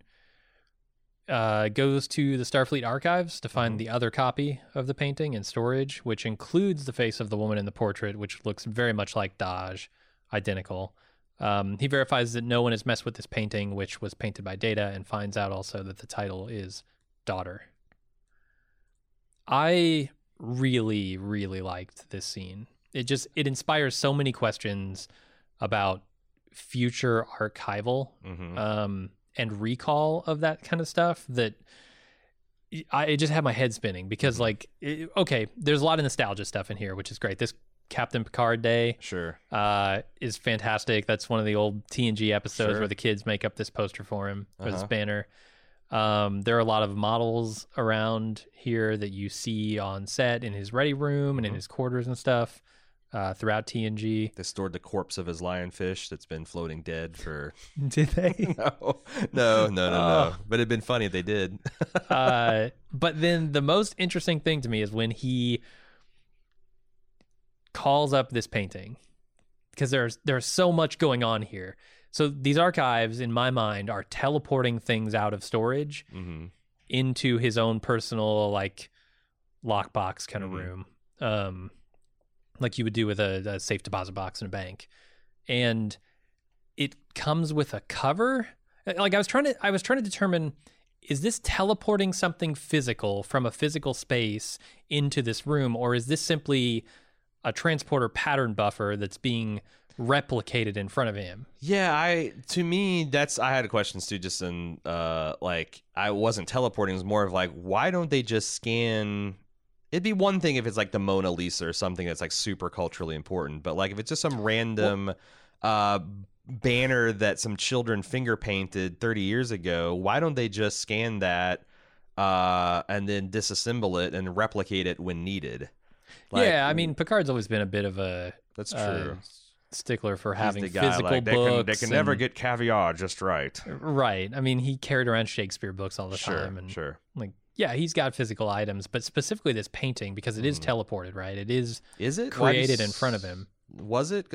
uh, goes to the Starfleet archives to find Mhm. the other copy of the painting in storage, which includes the face of the woman in the portrait, which looks very much like Dahj, identical. Um, he verifies that no one has messed with this painting, which was painted by Data, and finds out also that the title is Daughter. I really, really liked this scene. It just it inspires so many questions about future archival hmm um, and recall of that kind of stuff that I it just had my head spinning because Mhm. like it- okay, there's a lot of nostalgia stuff in here, which is great. This Captain Picard Day Sure. uh, is fantastic. That's one of the old TNG episodes Sure. where the kids make up this poster for him or this Uh-huh. banner. Um, there are a lot of models around here that you see on set in his ready room and in Mhm. his quarters and stuff uh, throughout TNG. They stored the corpse of his lionfish that's been floating dead for. Did they? no, no, no, no, no. Oh. But it'd been funny if they did. uh, but then the most interesting thing to me is when he calls up this painting because there's there's so much going on here. So these archives, in my mind, are teleporting things out of storage hmm into his own personal like lockbox kind of Mhm. room, um, like you would do with a, a safe deposit box in a bank, and it comes with a cover. Like I was trying to, I was trying to determine is this teleporting something physical from a physical space into this room, or is this simply a transporter pattern buffer that's being replicated in front of him? Yeah, I to me that's I had a questions too. Just in uh, like I wasn't teleporting. It was more of like, why don't they just scan? It'd be one thing if it's like the Mona Lisa or something that's like super culturally important, but like if it's just some random uh, banner that some children finger painted 30 years ago, why don't they just scan that uh, and then disassemble it and replicate it when needed? Like, yeah, I mean, Picard's always been a bit of a that's uh, true. stickler for He's having the guy, physical like, books. They can, they can never get caviar just right. right. I mean, he carried around Shakespeare books all the Sure, time, and sure. like, yeah, he's got physical items, but specifically this painting because it is Mhm. teleported, right? It is Is it created does- in front of him. Was it?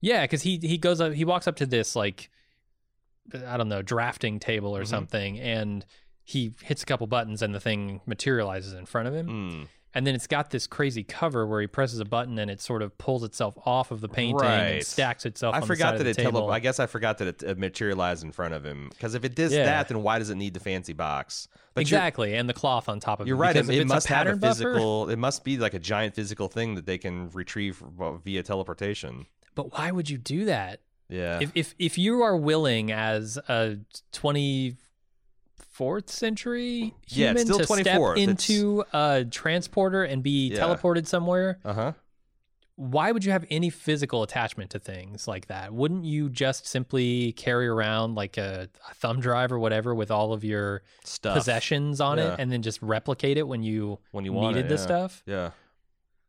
Yeah, because he he goes up, he walks up to this like, I don't know, drafting table or Mhm. something, and he hits a couple buttons, and the thing materializes in front of him. Mm, And then it's got this crazy cover where he presses a button and it sort of pulls itself off of the painting and stacks itself. I on forgot the that it tele-. I guess I forgot that it, it materialized in front of him. Because if it does Yeah. that, then why does it need the fancy box? But exactly, and the cloth on top of You're, it. you're right. It, it must have a pattern buffer- physical. It must be like a giant physical thing that they can retrieve via teleportation. But why would you do that? Yeah. If if if you are willing as a twenty fourth century Yeah, human still to step 24th. It's- into a transporter and be Yeah. teleported somewhere, uh huh. why would you have any physical attachment to things like that? Wouldn't you just simply carry around like a, a thumb drive or whatever with all of your Stuff possessions on Yeah. it and then just replicate it when you when you needed it, the yeah. stuff? Yeah.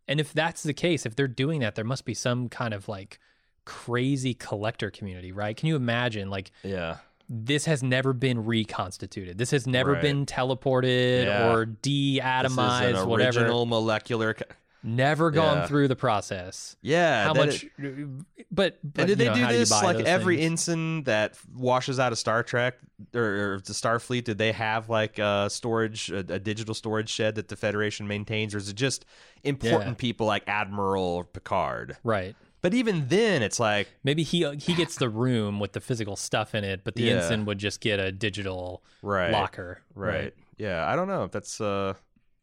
And if that's the case, if they're doing that, there must be some kind of like crazy collector community, right? Can you imagine like Yeah. This has never been reconstituted. This has never Right. been teleported Yeah. or This de-atomized, is an whatever. original molecular. Never gone Yeah. through the process. Yeah. How much? it- but, but and did they know, do this like every things? ensign that washes out of Star Trek or, or the Starfleet? Did they have like a storage, a, a digital storage shed that the Federation maintains, or is it just important Yeah. people like Admiral Picard? right? But even then, it's like Maybe he he gets the room with the physical stuff in it, but the Yeah. ensign would just get a digital right, locker. right, yeah. I don't know if that's uh.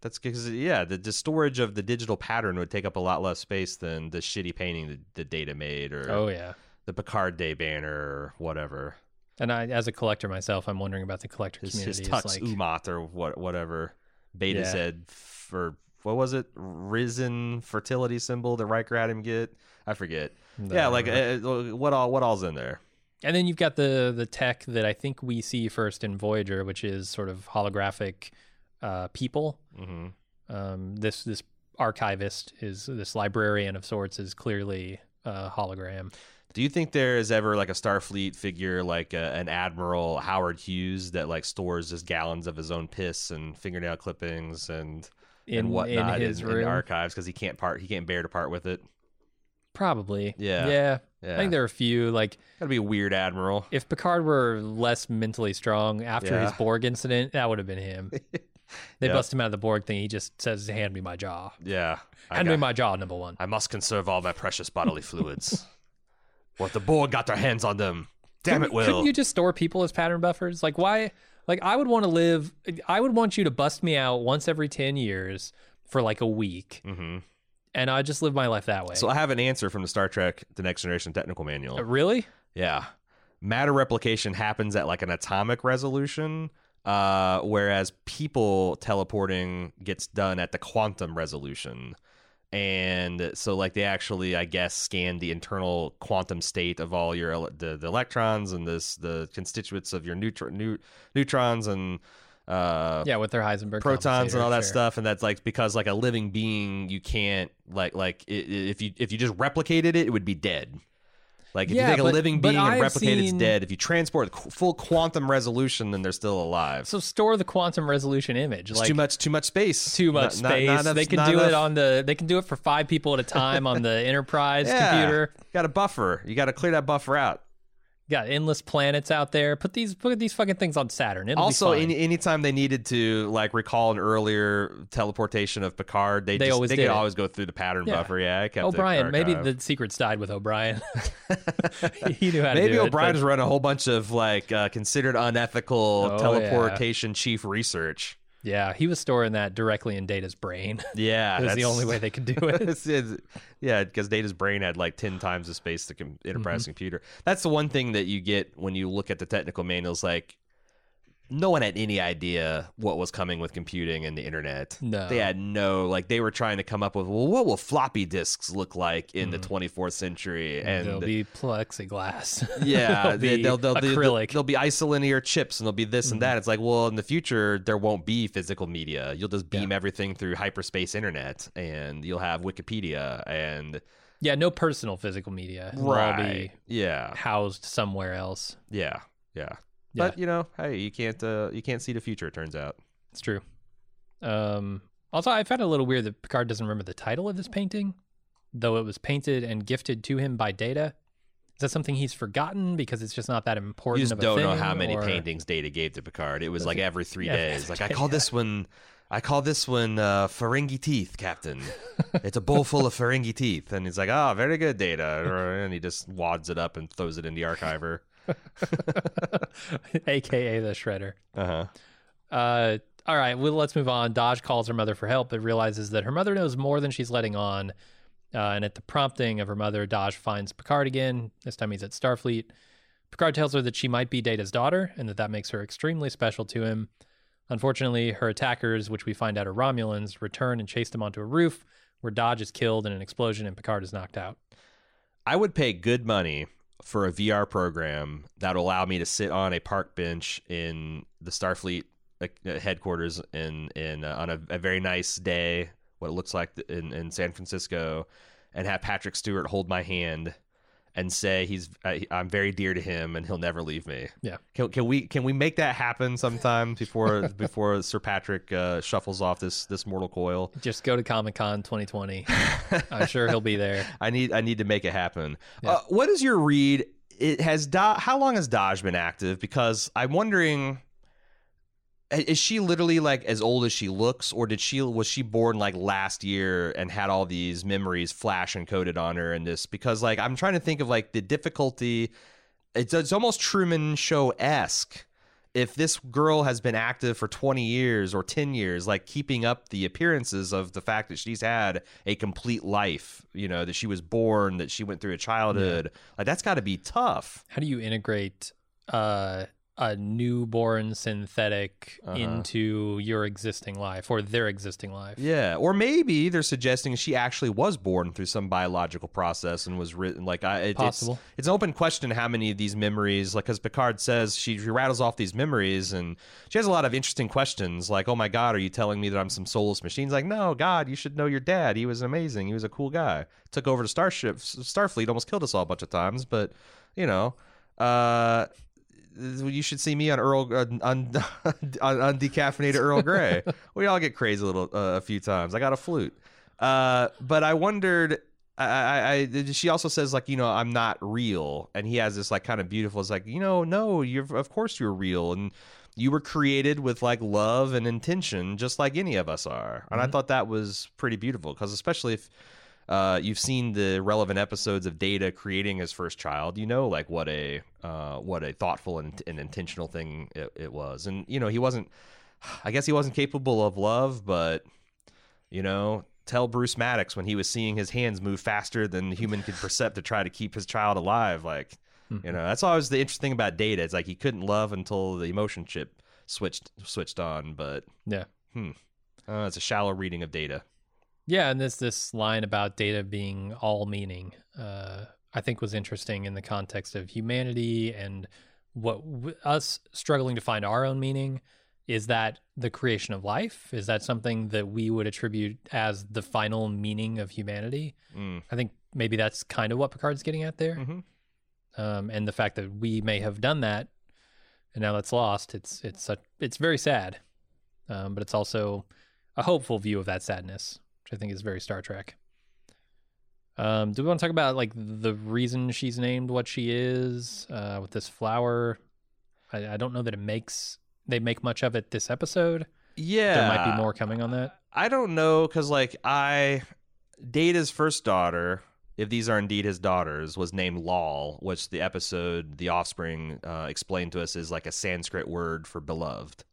That's because yeah, the, the storage of the digital pattern would take up a lot less space than the shitty painting that the data made, or Oh yeah. the Picard Day banner, or whatever. And I, as a collector myself, I'm wondering about the collector his, his community. Tux It's like, Umat or what whatever Beta Yeah. said for what was it Risian fertility symbol that Riker had him get I forget. Yeah like uh, what all what all's in there? And then you've got the the tech that I think we see first in Voyager, which is sort of holographic uh, people. hmm Um, this this archivist is this librarian of sorts is clearly a hologram. do you think there is ever like a Starfleet figure like uh an Admiral Howard Hughes that like stores just gallons of his own piss and fingernail clippings and In, and whatnot in his in, room, archives? Because he can't part he can't bear to part with it probably. Yeah. yeah. Yeah. I think there are a few like Gotta be a weird admiral. if Picard were less mentally strong after his Borg incident, that would have been him. They Yeah. bust him out of the Borg thing. He just says, "Hand me my jaw. Yeah. I, Hand me got- my jaw." Number one. I must conserve all my precious bodily fluids. What the Borg got their hands on them. Damn it, Will. Couldn't you just store people as pattern buffers? Like why? Like I would want to live. I would want you to bust me out once every ten years for like a week, hmm and I just live my life that way. So I have an answer from the Star Trek The Next Generation Technical Manual. Uh, really? Yeah. Matter replication happens at like an atomic resolution, uh, whereas people teleporting gets done at the quantum resolution. And so, like, they actually, I guess, scan the internal quantum state of all your the, the electrons and this the constituents of your neutron, new, neutrons and uh, Yeah, with their Heisenberg protons and all that sure. stuff and that's like because like a living being you can't like like if you if you just replicated it it would be dead like if Yeah, you take a living being and I've replicate it's dead if you transport full quantum resolution then they're still alive So store the quantum resolution image. it's too much too much space too much Not- not- space. not enough- they can not do it on the. They can do it for five people at a time on the Enterprise yeah. computer. got a buffer you got to clear that buffer out Got endless planets out there. Put these put these fucking things on Saturn. It'll also any anytime they needed to like recall an earlier teleportation of picard they, They just, always they did could always go through the pattern Yeah. buffer yeah I kept O'Brien. Maybe the secrets died with O'Brien. he knew how to Maybe do O'Brien's it. but- run a whole bunch of like uh, considered unethical Oh, teleportation chief research. Yeah, he was storing that directly in Data's brain. Yeah, it was the only way they could do it. It's- it's- yeah, because Data's brain had like ten times the space the com- enterprise Mm-hmm. computer. That's the one thing that you get when you look at the technical manuals. Like, no one had any idea what was coming with computing and the internet. No. they had no like. They were trying to come up with well, what will floppy disks look like in the 24th century? And Mm-hmm. There'll be plexiglass. Yeah, There'll they- be they'll, they'll, they'll, acrylic. they'll be isolinear chips and they'll be this Mm-hmm. and that. It's like, well, in the future, there won't be physical media. You'll just beam Yeah. everything through hyperspace internet and you'll have Wikipedia and. yeah, no personal physical media. It'll all be Yeah. housed somewhere else. Yeah. Yeah. Yeah. But, you know, hey, you can't uh, you can't see the future, it turns out. It's true. Um, also, I found it a little weird that Picard doesn't remember the title of this painting, though it was painted and gifted to him by Data. Is that something he's forgotten because it's just not that important? You just don't know how many or- paintings Data gave to Picard. It was like every three Yeah, days. every Like, I call yeah. this one. I call this one uh, Ferengi teeth, Captain. it's a bowl full of Ferengi teeth, and he's like, "Oh, very good, Data," and he just wads it up and throws it in the archiver. aka the Shredder. Uh huh. Uh, all right, well, let's move on. Dahj calls her mother for help, but realizes that her mother knows more than she's letting on. Uh, and at the prompting of her mother, Dahj finds Picard again. This time he's at Starfleet. Picard tells her that she might be Data's daughter and that that makes her extremely special to him. Unfortunately, her attackers, which we find out are Romulans, return and chase them onto a roof where Dahj is killed in an explosion and Picard is knocked out. I would pay good money for a VR program that will allow me to sit on a park bench in the Starfleet uh, headquarters in in uh, on a, a very nice day, what it looks like in in San Francisco, and have Patrick Stewart hold my hand and say he's uh, I'm very dear to him and he'll never leave me. Yeah. Can, can we can we make that happen sometime before before Sir Patrick uh, shuffles off this this mortal coil? Just go to Comic Con 2020. I'm sure he'll be there. I need I need to make it happen. Yeah. Uh, what is your read? It has Do- how long has Dahj been active? Because I'm wondering, i- is she literally like as old as she looks, or did she was she born like last year and had all these memories flash encoded on her and this? Because like I'm trying to think of like the difficulty. It's it's almost Truman Show esque. If this girl has been active for 20 years or 10 years, like keeping up the appearances of the fact that she's had a complete life, you know, that she was born, that she went through a childhood, like that's got to be tough. How do you integrate uh, a newborn synthetic Uh-huh. into your existing life or their existing life? Yeah, or maybe they're suggesting she actually was born through some biological process and was written like I. It, Possible. It's, it's an open question how many of these memories, like because Picard says she, she rattles off these memories and she has a lot of interesting questions, like, "Oh my God, are you telling me that I'm some soulless machine?" Like, "No, God, you should know your dad. He was amazing. He was a cool guy. Took over the starship, Starfleet, almost killed us all a bunch of times, but you know." Uh, you should see me on Earl uh, on, on, on decaffeinated Earl Grey. we all get crazy a little uh, a few times. I got a flute, uh, but I wondered I, I, I, she also says like you know I'm not real, and he has this like kind of beautiful. It's like you know no, you're of course you're real, and you were created with like love and intention, just like any of us are. And I Mhm. thought that was pretty beautiful because especially if uh, you've seen the relevant episodes of Data creating his first child, you know like what a uh, what a thoughtful and, and intentional thing it, it was. And you know he wasn't. I guess he wasn't capable of love, but you know, tell Bruce Maddox when he was seeing his hands move faster than the human could percept to try to keep his child alive. Like, you know, that's always the interesting thing about Data. It's like he couldn't love until the emotion chip switched switched on. But Yeah. hmm, uh, it's a shallow reading of Data. Yeah, and this this line about data being all meaning, uh, I think was interesting in the context of humanity and what w- us struggling to find our own meaning. Is that the creation of life? Is that something that we would attribute as the final meaning of humanity? Mm. I think maybe that's kind of what Picard's getting at there, Mhm. um, and the fact that we may have done that, and now that's lost. It's it's such, it's very sad, um, but it's also a hopeful view of that sadness, which I think is very Star Trek. Um, do we want to talk about like the reason she's named what she is uh, with this flower? I, I don't know that it makes they make much of it this episode. Yeah, There might be more coming on that. I don't know because like I Data's first daughter, if these are indeed his daughters, was named Lal, which the episode The Offspring uh, explained to us is like a Sanskrit word for beloved.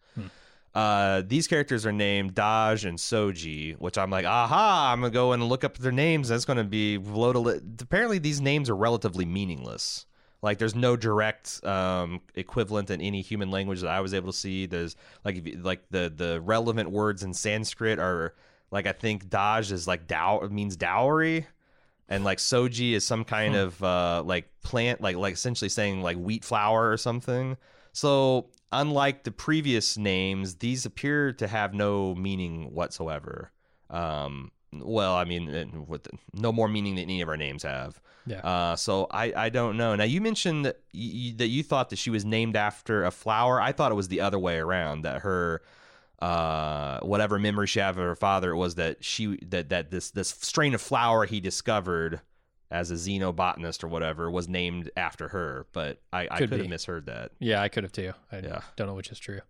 Uh, these characters are named Dahj and Soji, which I'm like, aha! I'm gonna go and look up their names. That's gonna be load li- Apparently, these names are relatively meaningless. Like, there's no direct um, equivalent in any human language that I was able to see. There's like, you- like the the relevant words in Sanskrit are like I think Dahj is like dow means dowry, and like Soji is some kind Hmm. of uh, like plant, like like essentially saying like wheat flour or something. So unlike the previous names, these appear to have no meaning whatsoever. Um, well, I mean, with no more meaning than any of our names have. Yeah. Uh, so I, I don't know. Now you mentioned that you, that you thought that she was named after a flower. I thought it was the other way around. That her, uh, whatever memory she had of her father it was that she that that this this strain of flower he discovered as a xenobotanist or whatever was named after her. But I, I Could could have misheard that. Yeah, I could have too. I Yeah. don't know which is true.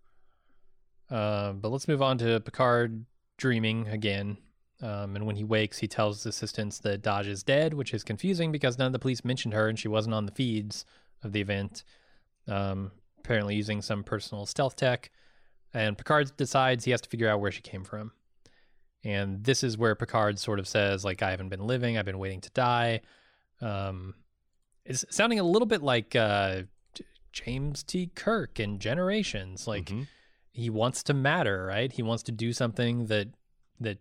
Um, but let's move on to Picard dreaming again. Um, and when he wakes, he tells the assistants that Dahj is dead, which is confusing because none of the police mentioned her and she wasn't on the feeds of the event. Um, apparently, using some personal stealth tech. And Picard decides he has to figure out where she came from. And this is where Picard sort of says, like, I haven't been living, I've been waiting to die. Um, it's sounding a little bit like uh, James T. Kirk in Generations. Like Mhm. he wants to matter, right? He wants to do something that that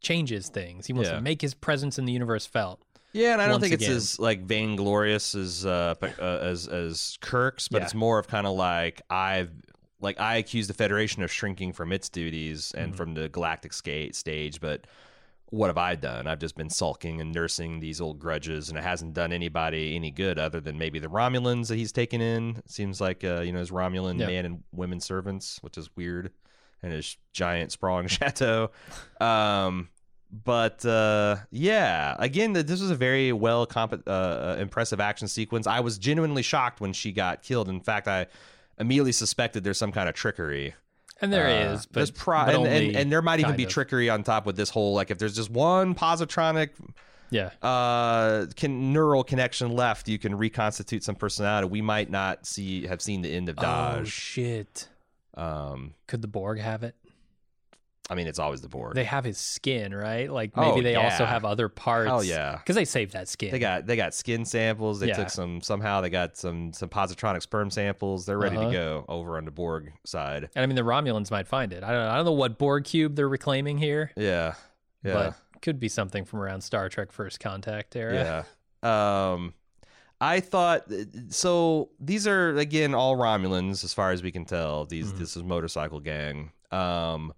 changes things. He wants Yeah. to make his presence in the universe felt. Yeah, and I don't think it's as like vainglorious as uh, uh as as Kirk's, but Yeah. it's more of kind of like I've like I accuse the Federation of shrinking from its duties and Mhm. from the galactic sca- stage, but what have I done? I've just been sulking and nursing these old grudges, and it hasn't done anybody any good other than maybe the Romulans that he's taken in. It seems like uh, you know his Romulan Yeah. man and women servants, which is weird, and his giant sprawling chateau. Um, but uh, yeah, again, this was a very well comp- uh, uh, impressive action sequence. I was genuinely shocked when she got killed. In fact, I immediately suspected there's some kind of trickery. And there Uh, is, but, there's pro- but and, and, and there might even be of. trickery on top with this whole like if there's just one positronic Yeah, uh can neural connection left you can reconstitute some personality we might not see have seen the end of Oh Dahj shit! um Could the Borg have it? I mean it's always the board They have his skin, right? Like Oh, maybe they also have other parts. hell yeah because they saved that skin. they got they got skin samples they Yeah. took some somehow they got some some positronic sperm samples they're ready Uh-huh. to go over on the Borg side and I mean the Romulans might find it. I don't. know. I don't know what Borg cube they're reclaiming here, yeah yeah but could be something from around Star Trek First Contact era. Yeah. Um, I thought so. These are again all Romulans, as far as we can tell. These Mhm. this is motorcycle gang. Um,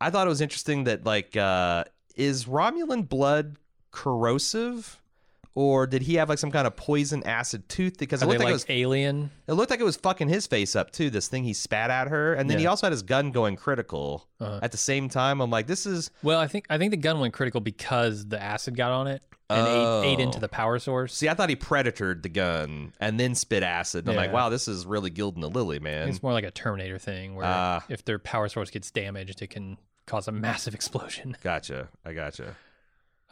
I thought it was interesting that like uh, is Romulan blood corrosive, or did he have like some kind of poison acid tooth? Because it Are they looked like, like it was alien? it looked like it was fucking his face up too. This thing he spat at her, and then he also had his gun going critical Uh-huh. at the same time. I'm like, this is Well, I think I think the gun went critical because the acid got on it and Oh. ate, ate into the power source. see. I thought he predatored the gun and then spit acid. And I'm like, Yeah. wow, this is really gilding the lily, man. it's more like a Terminator thing where Ah. if their power source gets damaged, it can cause a massive explosion. Gotcha. I gotcha.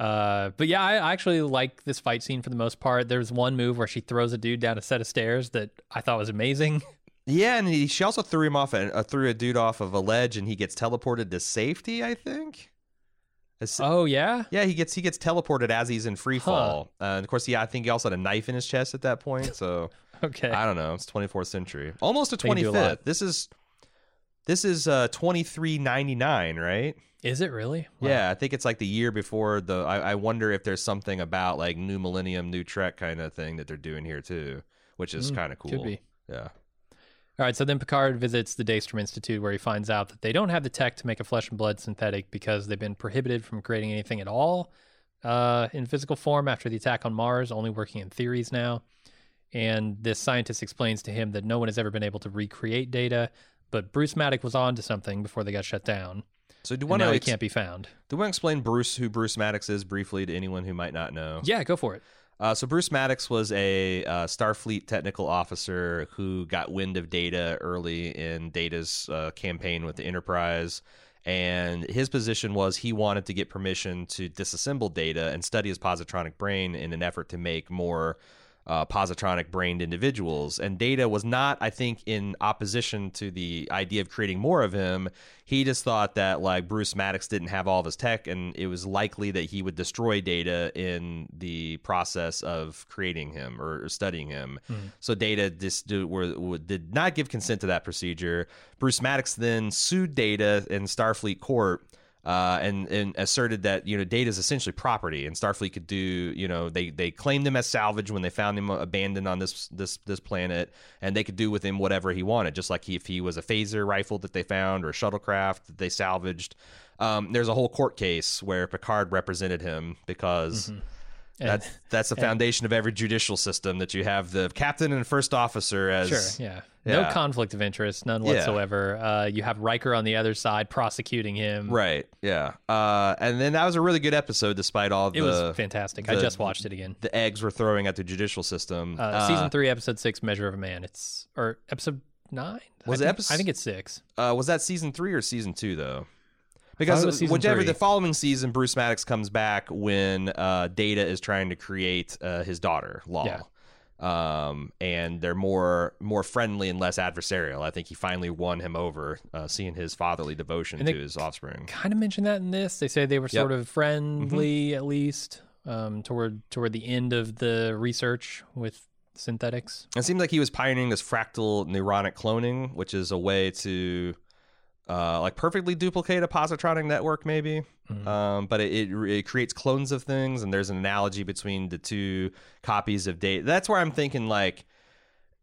Uh, but yeah, I actually like this fight scene for the most part. There's one move where she throws a dude down a set of stairs that I thought was amazing. Yeah, and he, she also threw him off, a, uh, threw a dude off of a ledge, and he gets teleported to safety. I think. As- Oh yeah, yeah, he gets he gets teleported as he's in free Huh. fall. Uh, and of course, yeah, I think he also had a knife in his chest at that point. So okay. I don't know. It's 24th century, almost to They can do a lot. 25th. This is this is uh 2399, right? Is it really? Wow. Yeah, I think it's like the year before the. I, I wonder if there's something about like new millennium, new Trek kind of thing that they're doing here too, which is Mm, kind of cool. Could be. Yeah. All right, so then Picard visits the Daystrom Institute where he finds out that they don't have the tech to make a flesh and blood synthetic because they've been prohibited from creating anything at all uh, in physical form after the attack on Mars, only working in theories now. And this scientist explains to him that no one has ever been able to recreate data, but Bruce Maddox was on to something before they got shut down. So do you And want now to he can't be found. do you want to explain Bruce who Bruce Maddox is briefly to anyone who might not know? Yeah, go for it. Uh, so Bruce Maddox was a uh, Starfleet technical officer who got wind of Data early in Data's uh, campaign with the Enterprise, and his position was he wanted to get permission to disassemble Data and study his positronic brain in an effort to make more. Uh, positronic brained individuals. And Data was not, I think, in opposition to the idea of creating more of him. He just thought that, like, Bruce Maddox didn't have all of his tech, and it was likely that he would destroy Data in the process of creating him or studying him. So Data just were, were, did not give consent to that procedure. Bruce Maddox then sued Data in Starfleet court uh, and and asserted that you know data is essentially property, and Starfleet could do you know they they claimed him as salvage when they found him abandoned on this this this planet, and they could do with him whatever he wanted, just like he, if he was a phaser rifle that they found or a shuttlecraft that they salvaged. Um, there's a whole court case where Picard represented him because. And- That's that's the foundation of every judicial system that you have the captain and first officer as Sure, yeah. No conflict of interest, none Yeah. whatsoever. Uh, you have Riker on the other side prosecuting him. right yeah uh, and then that was a really good episode despite all the It was fantastic. I just watched it again. the eggs were throwing at the judicial system. Uh, season three, episode six, Measure of a Man. It's or episode nine. Was I it think, episode- I think it's six. uh, was that season three or season two though? Because whichever three. the following season, Bruce Maddox comes back when uh, Data is trying to create uh, his daughter, Lal. Yeah. Um, and they're more more friendly and less adversarial. I think he finally won him over, uh, seeing his fatherly devotion to his offspring. Kind of mentioned that in this. They say they were Yep. sort of friendly, Mm-hmm. at least, um, toward toward the end of the research with synthetics. It seems like he was pioneering this fractal neuronic cloning, which is a way to uh, like perfectly duplicate a positronic network, maybe. Mhm. Um, but it, it it creates clones of things, and there's an analogy between the two copies of data. That's where I'm thinking like.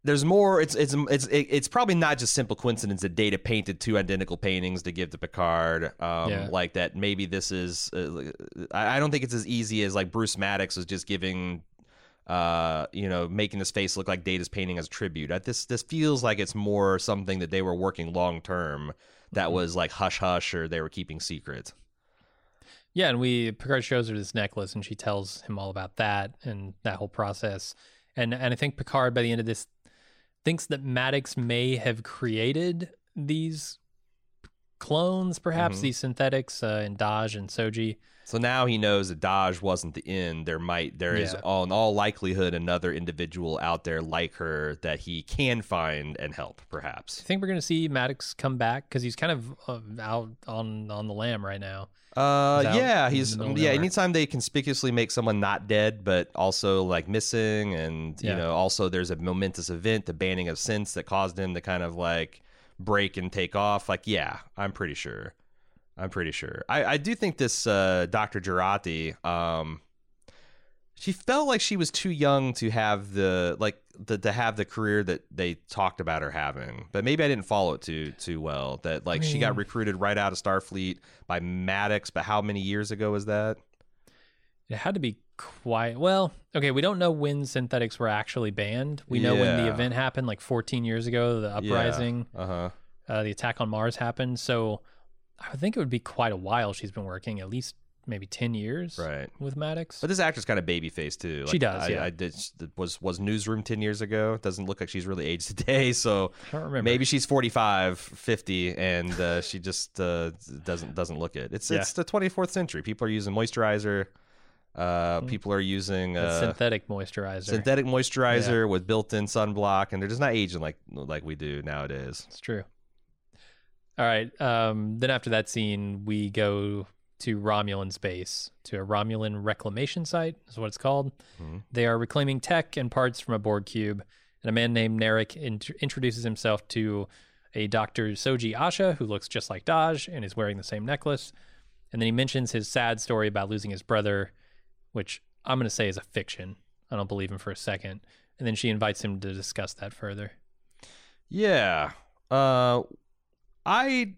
There's more. It's it's it's it's probably not just simple coincidence that Data painted two identical paintings to give to Picard. Um, Yeah. Like that. Maybe this is. Uh, I don't think it's as easy as like Bruce Maddox was just giving uh, you know, making his face look like Data's painting as a tribute. Uh, This this feels like it's more something that they were working long term. That was like hush hush, or they were keeping secret. Yeah, and we Picard shows her this necklace, and she tells him all about that and that whole process. And and I think Picard by the end of this thinks that Maddox may have created these clones, perhaps Mhm. these synthetics uh, in Dahj and Soji. So now he knows that Dahj wasn't the end. There might there is Yeah. all, in all likelihood another individual out there like her that he can find and help, perhaps. I think we're going to see Maddox come back because he's kind of uh, out on on the lam right now. Uh, He's yeah, he's the middle of yeah. Anytime they conspicuously make someone not dead, but also like missing, and you know, also there's a momentous event, the banning of sense that caused him to kind of like break and take off. Like, yeah, I'm pretty sure. I'm pretty sure. I, I do think this uh, Dr. Jurati, um, she felt like she was too young to have the like the, to have the career that they talked about her having. But maybe I didn't follow it too too well. That like she got recruited right out of Starfleet by Maddox. But how many years ago was that? It had to be quite well. Okay, we don't know when synthetics were actually banned. We know when the event happened, like 14 years ago. The uprising, Uh huh. uh, the attack on Mars happened. So I think it would be quite a while. She's been working, at least maybe 10 years, Right. with Maddox. But this actress kind of baby faced too. She does, I, yeah. I did was was Newsroom ten years ago. Doesn't look like she's really aged today. So I don't remember. maybe she's 45, 50, and uh, she just uh, doesn't doesn't look it. It's Yeah. it's the twenty fourth century. People are using moisturizer. Uh, people are using uh, synthetic moisturizer. synthetic moisturizer with built in sunblock, and they're just not aging like like we do nowadays. It's true. All right. Um, then after that scene, we go to Romulan space, to a Romulan reclamation site, is what it's called. Mhm. They are reclaiming tech and parts from a Borg cube, and a man named Narek int- introduces himself to a Dr. Soji Asha, who looks just like Daj and is wearing the same necklace. And then he mentions his sad story about losing his brother, which I'm going to say is a fiction. I don't believe him for a second. And then she invites him to discuss that further. Yeah. Uh I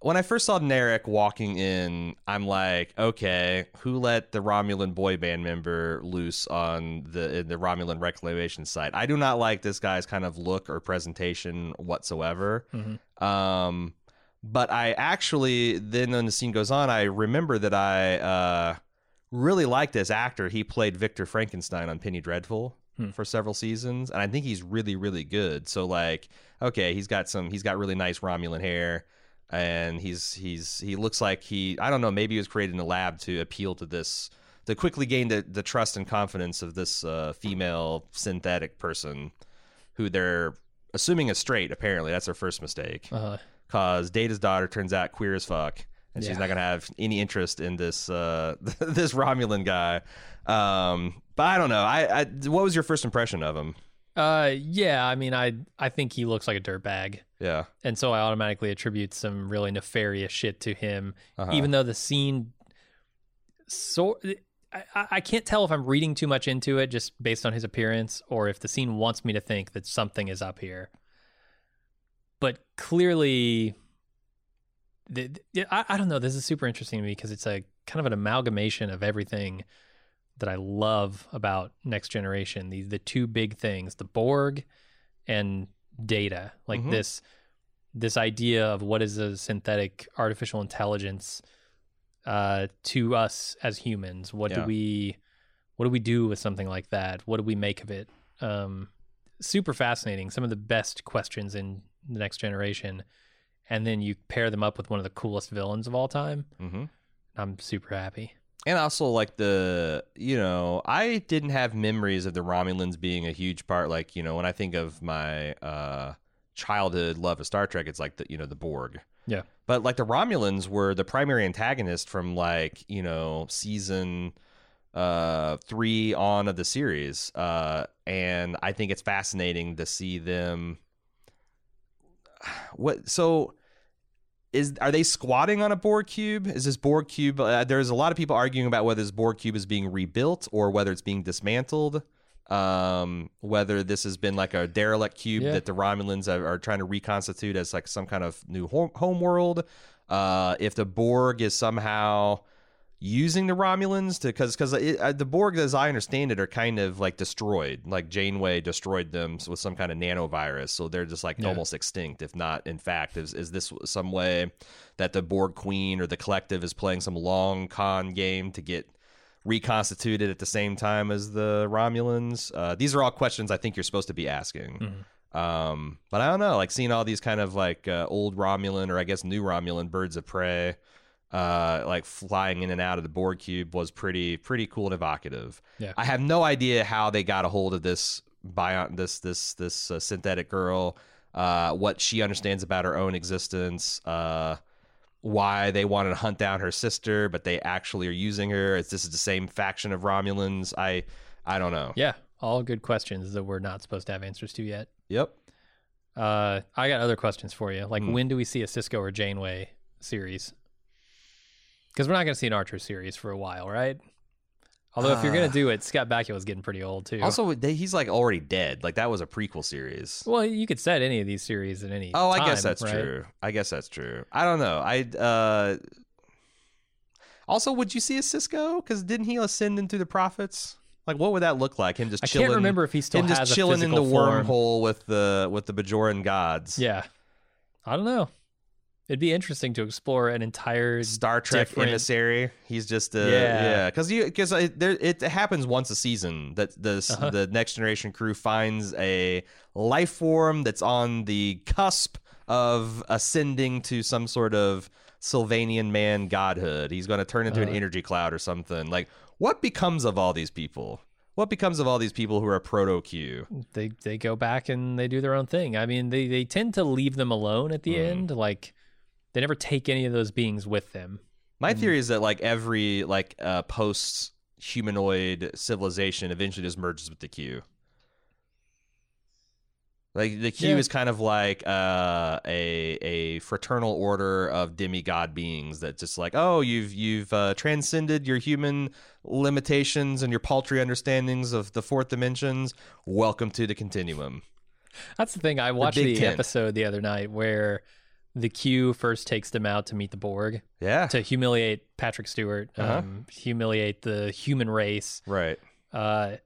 when I first saw Narek walking in, I'm like, okay, who let the Romulan boy band member loose on the in the Romulan reclamation site? I do not like this guy's kind of look or presentation whatsoever. Mhm. Um but I actually then when the scene goes on, I remember that I uh really like this actor. He played Victor Frankenstein on Penny Dreadful Hmm. for several seasons, and I think he's really, really good. So like, okay, he's got some, he's got really nice Romulan hair, and he's he's he looks like he, I don't know, maybe he was created in a lab to appeal to this, to quickly gain the, the trust and confidence of this uh, female synthetic person, who they're assuming is straight. Apparently, that's their first mistake Uh, because Data's daughter turns out queer as fuck, and she's not gonna have any interest in this uh, this Romulan guy. Um, but I don't know. I, I what was your first impression of him? Uh, yeah. I mean, I I think he looks like a dirtbag, Yeah, and so I automatically attribute some really nefarious shit to him, Uh-huh. even though the scene. So I I I can't tell if I'm reading too much into it just based on his appearance, or if the scene wants me to think that something is up here. But clearly, the, the- I, I don't know. This is super interesting to me because it's a kind of an amalgamation of everything that I love about Next Generation. The the two big things, the Borg and data. Like Mhm. this this idea of what is a synthetic artificial intelligence uh, to us as humans. What Yeah. do we what do we do with something like that? What do we make of it? Um, super fascinating. Some of the best questions in the Next Generation, and then you pair them up with one of the coolest villains of all time. hmm I'm super happy. And also like the you know I didn't have memories of the Romulans being a huge part. Like you know when I think of my uh, childhood love of Star Trek, it's like the you know the Borg. Yeah. But like the Romulans were the primary antagonist from like, you know, season uh 3 on of the series. Uh and I think it's fascinating to see them what so is are they squatting on a Borg cube? Is this Borg cube? Uh, there's a lot of people arguing about whether this Borg cube is being rebuilt or whether it's being dismantled. Um, whether this has been like a derelict cube Yeah. that the Romulans are, are trying to reconstitute as like some kind of new home, home world. Uh, if the Borg is somehow using the Romulans to because because uh, the Borg, as I understand it, are kind of like destroyed. Like Janeway destroyed them with some kind of nanovirus, so they're just like Yeah. almost extinct. If not, in fact, is is this some way that the Borg Queen or the Collective is playing some long con game to get reconstituted at the same time as the Romulans? Uh, these are all questions I think you're supposed to be asking. Mhm. Um, but I don't know, like seeing all these kind of like uh, old Romulan or I guess new Romulan birds of prey, uh, like flying in and out of the Borg cube was pretty pretty cool and evocative. Yeah. I have no idea how they got a hold of this bion this this this uh, synthetic girl, uh, what she understands about her own existence, uh, why they wanted to hunt down her sister, but they actually are using her. It's this is the same faction of Romulans. I I don't know. Yeah, all good questions that we're not supposed to have answers to yet. Yep. Uh, I got other questions for you. Like, Hmm. when do we see a Sisko or Janeway series? Because we're not going to see an Archer series for a while, right? Although if you're going Uh, to do it, Scott Bakula is getting pretty old too. Also, they, he's like already dead. Like that was a prequel series. well, you could set any of these series at any. Oh, I guess time, that's right? true. I guess that's true. I don't know. I uh Also, would you see a Sisko? Because didn't he ascend into the prophets? Like, what would that look like? Him just I chilling. can't remember if he still him has just a chilling in the form. wormhole with the with the Bajoran gods. Yeah, I don't know. It'd be interesting to explore an entire Star Trek different- emissary. He's just a Yeah. yeah, because you because there it happens once a season that the Uh-huh. the next generation crew finds a life form that's on the cusp of ascending to some sort of Sylvanian man godhood. He's going to turn into an Uh-huh. energy cloud or something. Like what becomes of all these people? What becomes of all these people who are proto Q? they they go back and they do their own thing. I mean, they they tend to leave them alone at the Mhm. end. Like they never take any of those beings with them. My Mm. theory is that like every like uh, post humanoid civilization eventually just merges with the Q. Like the Q Yeah. is kind of like uh, a a fraternal order of demigod beings that just like oh you've you've uh, transcended your human limitations and your paltry understandings of the fourth dimensions. Welcome to the continuum. That's the thing. I watched Big the, episode the other night where the Q first takes them out to meet the Borg Yeah, to humiliate Patrick Stewart, Uh-huh. um, humiliate the human race. right. Uh,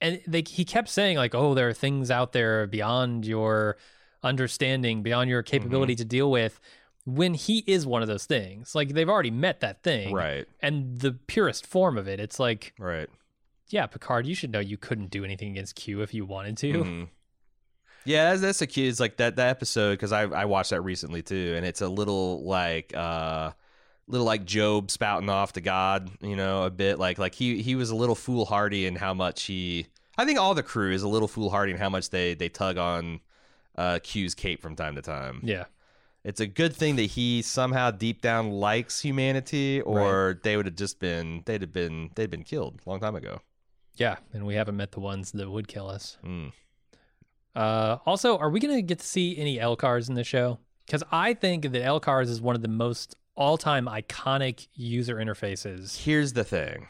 and they he kept saying like, "Oh, there are things out there beyond your understanding, beyond your capability Mm-hmm. to deal with." When he is one of those things, like they've already met that thing, Right, And the purest form of it, it's like, right. yeah, Picard, you should know you couldn't do anything against Q if you wanted to. Mhm. Yeah, that's, that's a key. It's like that that episode because I I watched that recently too, and it's a little like uh, little like Job spouting off to God, you know, a bit like like he he was a little foolhardy in how much he. I think all the crew is a little foolhardy in how much they they tug on uh, Q's cape from time to time. Yeah, It's a good thing that he somehow deep down likes humanity, or they would have just been they'd have been they'd been killed a long time ago. yeah, and we haven't met the ones that would kill us. Mm. Uh, also, are we going to get to see any LCARS in the show? Because I think that LCARS is one of the most all-time iconic user interfaces. Here's the thing.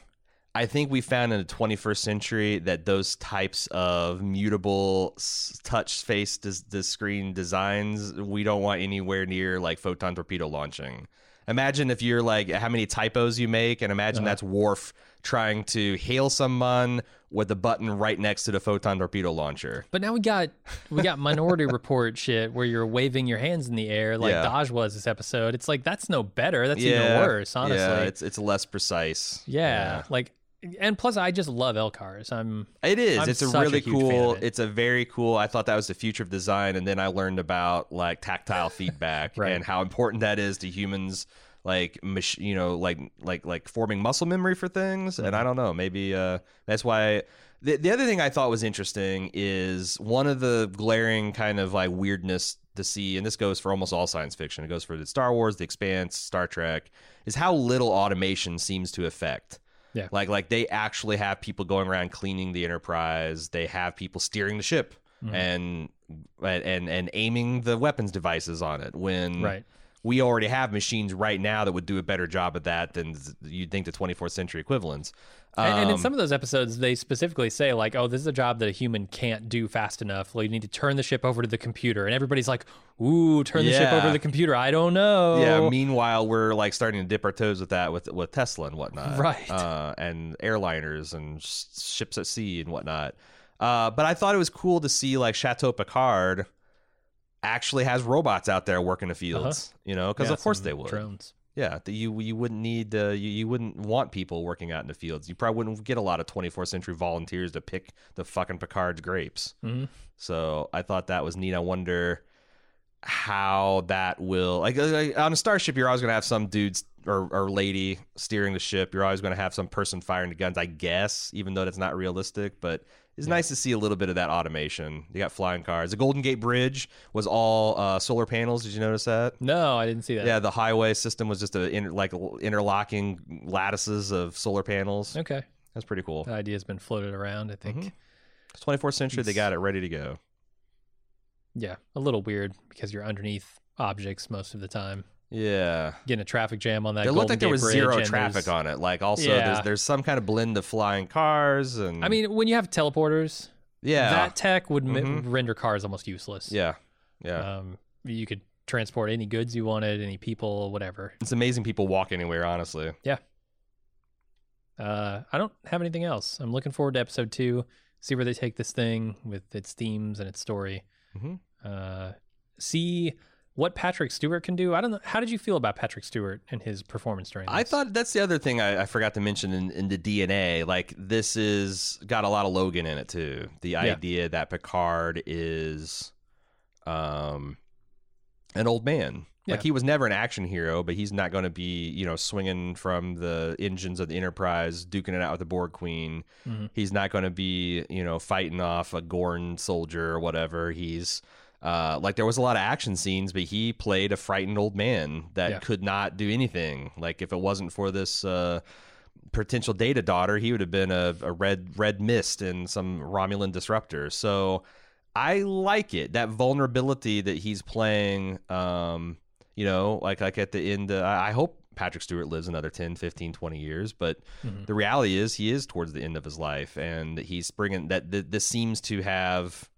I think we found in the 21st century that those types of mutable touch face dis- the screen designs we don't want anywhere near like photon torpedo launching. Imagine if you're like how many typos you make, and imagine Uh-huh. that's Worf trying to hail someone with the button right next to the photon torpedo launcher. But now we got we got Minority Report shit where you're waving your hands in the air like Yeah. Dodge was this episode. It's like that's no better. That's even worse, honestly. Yeah, it's it's less precise. Yeah, like, and plus, I just love LCARS. I'm It is. I'm it's a a really huge cool. it. It's a very cool. I thought that was the future of design, and then I learned about like tactile feedback Right. and how important that is to humans. Like, mach- you know, like like like forming muscle memory for things. And I Mm-hmm. don't know. Maybe uh, that's why. The, the other thing I thought was interesting is one of the glaring kind of like weirdness to see, and this goes for almost all science fiction. It goes for the Star Wars, The Expanse, Star Trek, is how little automation seems to affect Yeah. like like they actually have people going around cleaning the Enterprise. They have people steering the ship Mm-hmm. and and and aiming the weapons devices on it. When right. We already have machines right now that would do a better job at that than you'd think the 24th century equivalents. And, and in Um, some of those episodes, they specifically say like, "Oh, this is a job that a human can't do fast enough. Like, you need to turn the ship over to the computer." And everybody's like, "Ooh, turn the ship over to the computer." I don't know. Yeah. Meanwhile, we're like starting to dip our toes with that with with Tesla and whatnot, Right. Uh, and airliners and sh- ships at sea and whatnot. Uh, but I thought it was cool to see like Chateau Picard actually has robots out there working the fields. You know, because Yeah, of course they would. Drones. Yeah, the, you you wouldn't need uh, you, you wouldn't want people working out in the fields. You probably wouldn't get a lot of 24th century volunteers to pick the fucking Picard's grapes. Mhm. So I thought that was neat. I wonder how that will like, like, on a starship. You're always gonna have some dudes or, or lady steering the ship. You're always gonna have some person firing the guns. I guess, even though that's not realistic, but. It's nice to see a little bit of that automation. You got flying cars. The Golden Gate Bridge was all uh, solar panels. Did you notice that? No, I didn't see that. Yeah, the highway system was just a inter, like interlocking lattices of solar panels. Okay. That's pretty cool. That idea's been floated around. I think. Mhm. It's 24th century. They got it ready to go. Yeah, a little weird because you're underneath objects most of the time. Yeah, Getting a traffic jam on that. it looked like there was Bridge, zero traffic on it. Like also, Yeah. there's there's some kind of blend of flying cars and I mean, when you have teleporters, yeah, that tech would Mhm. render cars almost useless. yeah, yeah. Um, you could transport any goods you wanted, any people, whatever. It's amazing people walk anywhere, honestly. Yeah. Uh, I don't have anything else. I'm looking forward to episode two. See where they take this thing with its themes and its story. Mhm. Uh, see what Patrick Stewart can do. I don't know. How did you feel about Patrick Stewart and his performance during? This? I thought that's the other thing I, I forgot to mention in, in the DNA. Like this is got a lot of Logan in it too. The idea that Picard is, um, an old man. Like he was never an action hero, but he's not going to be you know swinging from the engines of the Enterprise, duking it out with the Borg Queen. Mhm. He's not going to be you know fighting off a Gorn soldier or whatever. He's uh, like there was a lot of action scenes, but he played a frightened old man that Yeah. could not do anything. Like if it wasn't for this uh, potential data daughter, he would have been a, a red red mist in some Romulan disruptor. So I like it that vulnerability that he's playing. Um, you know, like like at the end, uh, I hope Patrick Stewart lives another 10, 15, 20 years, but Mhm. the reality is he is towards the end of his life and he's bringing that th- this seems to have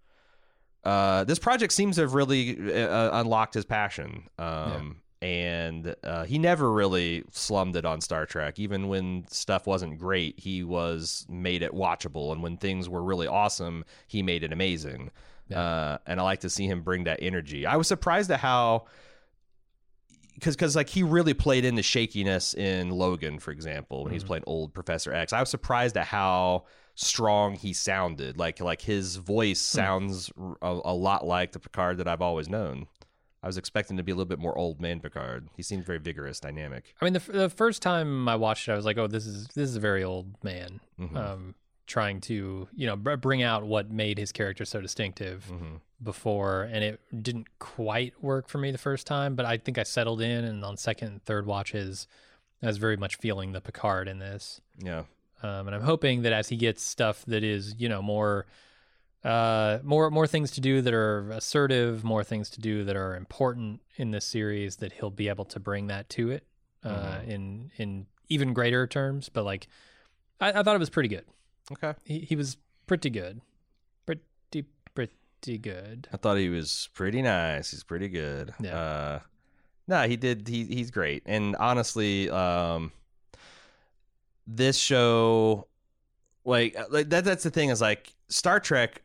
uh, this project seems to have really uh, unlocked his passion um, and uh, he never really slummed it on Star Trek even when stuff wasn't great he was made it watchable and when things were really awesome he made it amazing Yeah. uh, and I like to see him bring that energy I was surprised at how because because like he really played in the shakiness in Logan, for example, when he was Mhm. playing old Professor X. I was surprised at how strong he sounded. Like like his voice sounds a lot like the Picard that I've always known. I was expecting to be a little bit more old man Picard. He seemed very vigorous, dynamic. I mean, the, the first time I watched it, I was like, "Oh, this is this is a very old man." Mhm. Um, trying to you know br- bring out what made his character so distinctive Mhm. before, and it didn't quite work for me the first time. But I think I settled in, and on second and third watches, I was very much feeling the Picard in this. Yeah. Um, and I'm hoping that as he gets stuff that is, you know, more, uh, more, more things to do that are assertive, more things to do that are important in this series, that he'll be able to bring that to it, uh, Mhm. in in even greater terms. But like, I, I thought it was pretty good. Okay. He he was pretty good, pretty pretty good. I thought he was pretty nice. He's pretty good. Yeah. Uh, no, he did. He he's great. And honestly, um, this show, like uh, like that. That's the thing is like Star Trek.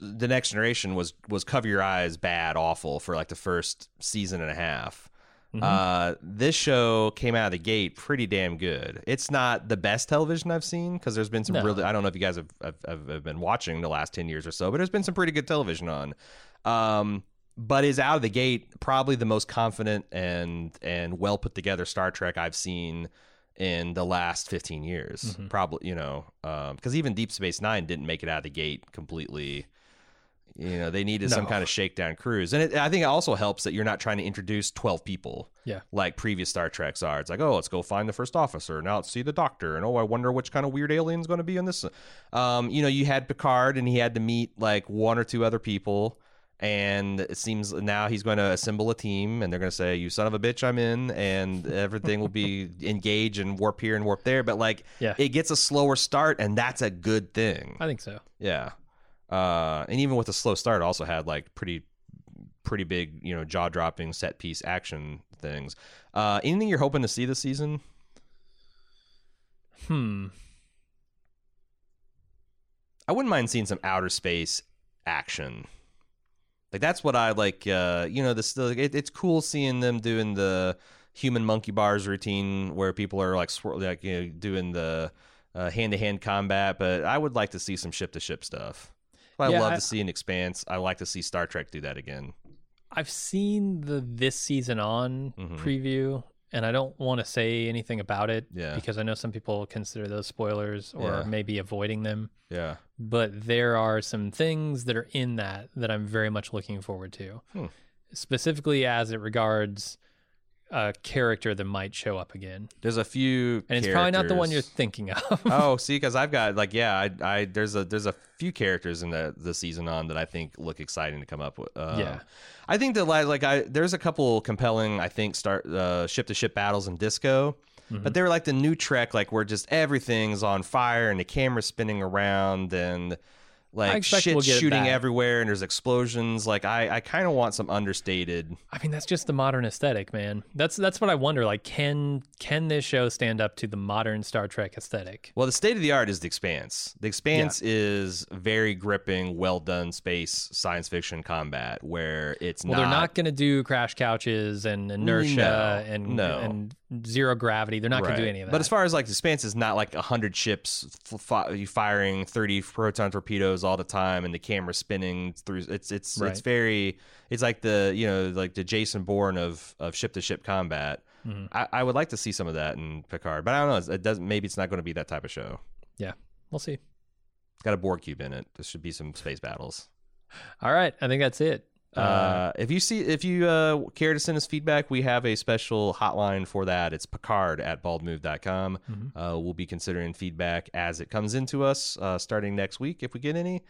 The Next Generation was was cover your eyes, bad, awful for like the first season and a half. Mhm. Uh, this show came out of the gate pretty damn good. It's not the best television I've seen because there's been some No. really. I don't know if you guys have, have, have have been watching the last ten years or so, but there's been some pretty good television on. Um, but is out of the gate probably the most confident and and well put together Star Trek I've seen in the last 15 years. Mhm. Probably, you know, because even Deep Space Nine didn't make it out of the gate completely. You know, they needed some kind of shakedown cruise, and it, I think it also helps that you're not trying to introduce 12 people Yeah. like previous Star Treks are. It's like, oh, let's go find the first officer. Now let's see the doctor. And oh, I wonder which kind of weird alien's going to be in this. Um, you know, you had Picard and he had to meet like one or two other people. And it seems now he's going to assemble a team and they're going to say, you son of a bitch, I'm in. And everything will be engage and warp here and warp there. But like, Yeah. it gets a slower start and that's a good thing. I think so. Yeah. Uh, and even with a slow start, it also had like pretty, pretty big, you know, jaw dropping set piece action things. Uh, anything you're hoping to see this season? Hmm. I wouldn't mind seeing some outer space action. Like that's what I like. Uh, you know, this it, it's cool seeing them doing the human monkey bars routine where people are like swir- like you know doing the hand to hand combat. But I would like to see some ship to ship stuff. I Yeah, love I- to see an expanse. I like to see Star Trek do that again. I've seen the this season on Mhm. preview, and I don't want to say anything about it Yeah. because I know some people consider those spoilers or Yeah. maybe avoiding them. Yeah. But there are some things that are in that that I'm very much looking forward to, Hmm. specifically as it regards a character that might show up again, There's a few, and it's probably not the one you're thinking of. oh, see, because I've got like yeah, I, I there's a there's a few characters in the the season on that I think look exciting to come up with. Um, Yeah. I think that like like I there's a couple compelling I think start uh, ship to ship battles in Disco, Mhm. but they're like the new Trek like where just everything's on fire and the camera's spinning around and like shit we'll shooting everywhere and there's explosions. Like I, I kind of want some understated. I mean, that's just the modern aesthetic, man. That's that's what I wonder. Like, can can this show stand up to the modern Star Trek aesthetic? Well, the state of the art is the Expanse. The Expanse is very gripping, well done space science fiction combat where it's Well, not. they're not going to do crash couches and inertia No, and no. and zero gravity. They're not going to do any of that. But as far as like the Expanse is not like a hundred ships f- fi- firing thirty proton torpedoes all the time and the camera spinning through. It's it's Right. it's very. It's like the you know like the Jason Bourne of of ship to ship combat. Mhm. I, I would like to see some of that in Picard, but I don't know. It doesn't. Maybe it's not going to be that type of show. yeah, we'll see. It's got a Borg cube in it. There should be some space battles. All right, I think that's it. Uh, if you see, if you uh, care to send us feedback, we have a special hotline for that. It's Picard at baldmove.com. Mhm. Uh, we'll be considering feedback as it comes into us uh, starting next week if we get any.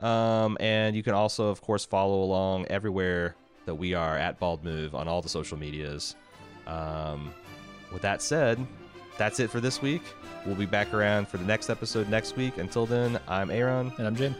Um, and you can also, of course, follow along everywhere that we are at Bald Move on all the social medias. Um, with that said, that's it for this week. We'll be back around for the next episode next week. Until then, I'm Aaron. and I'm Jim.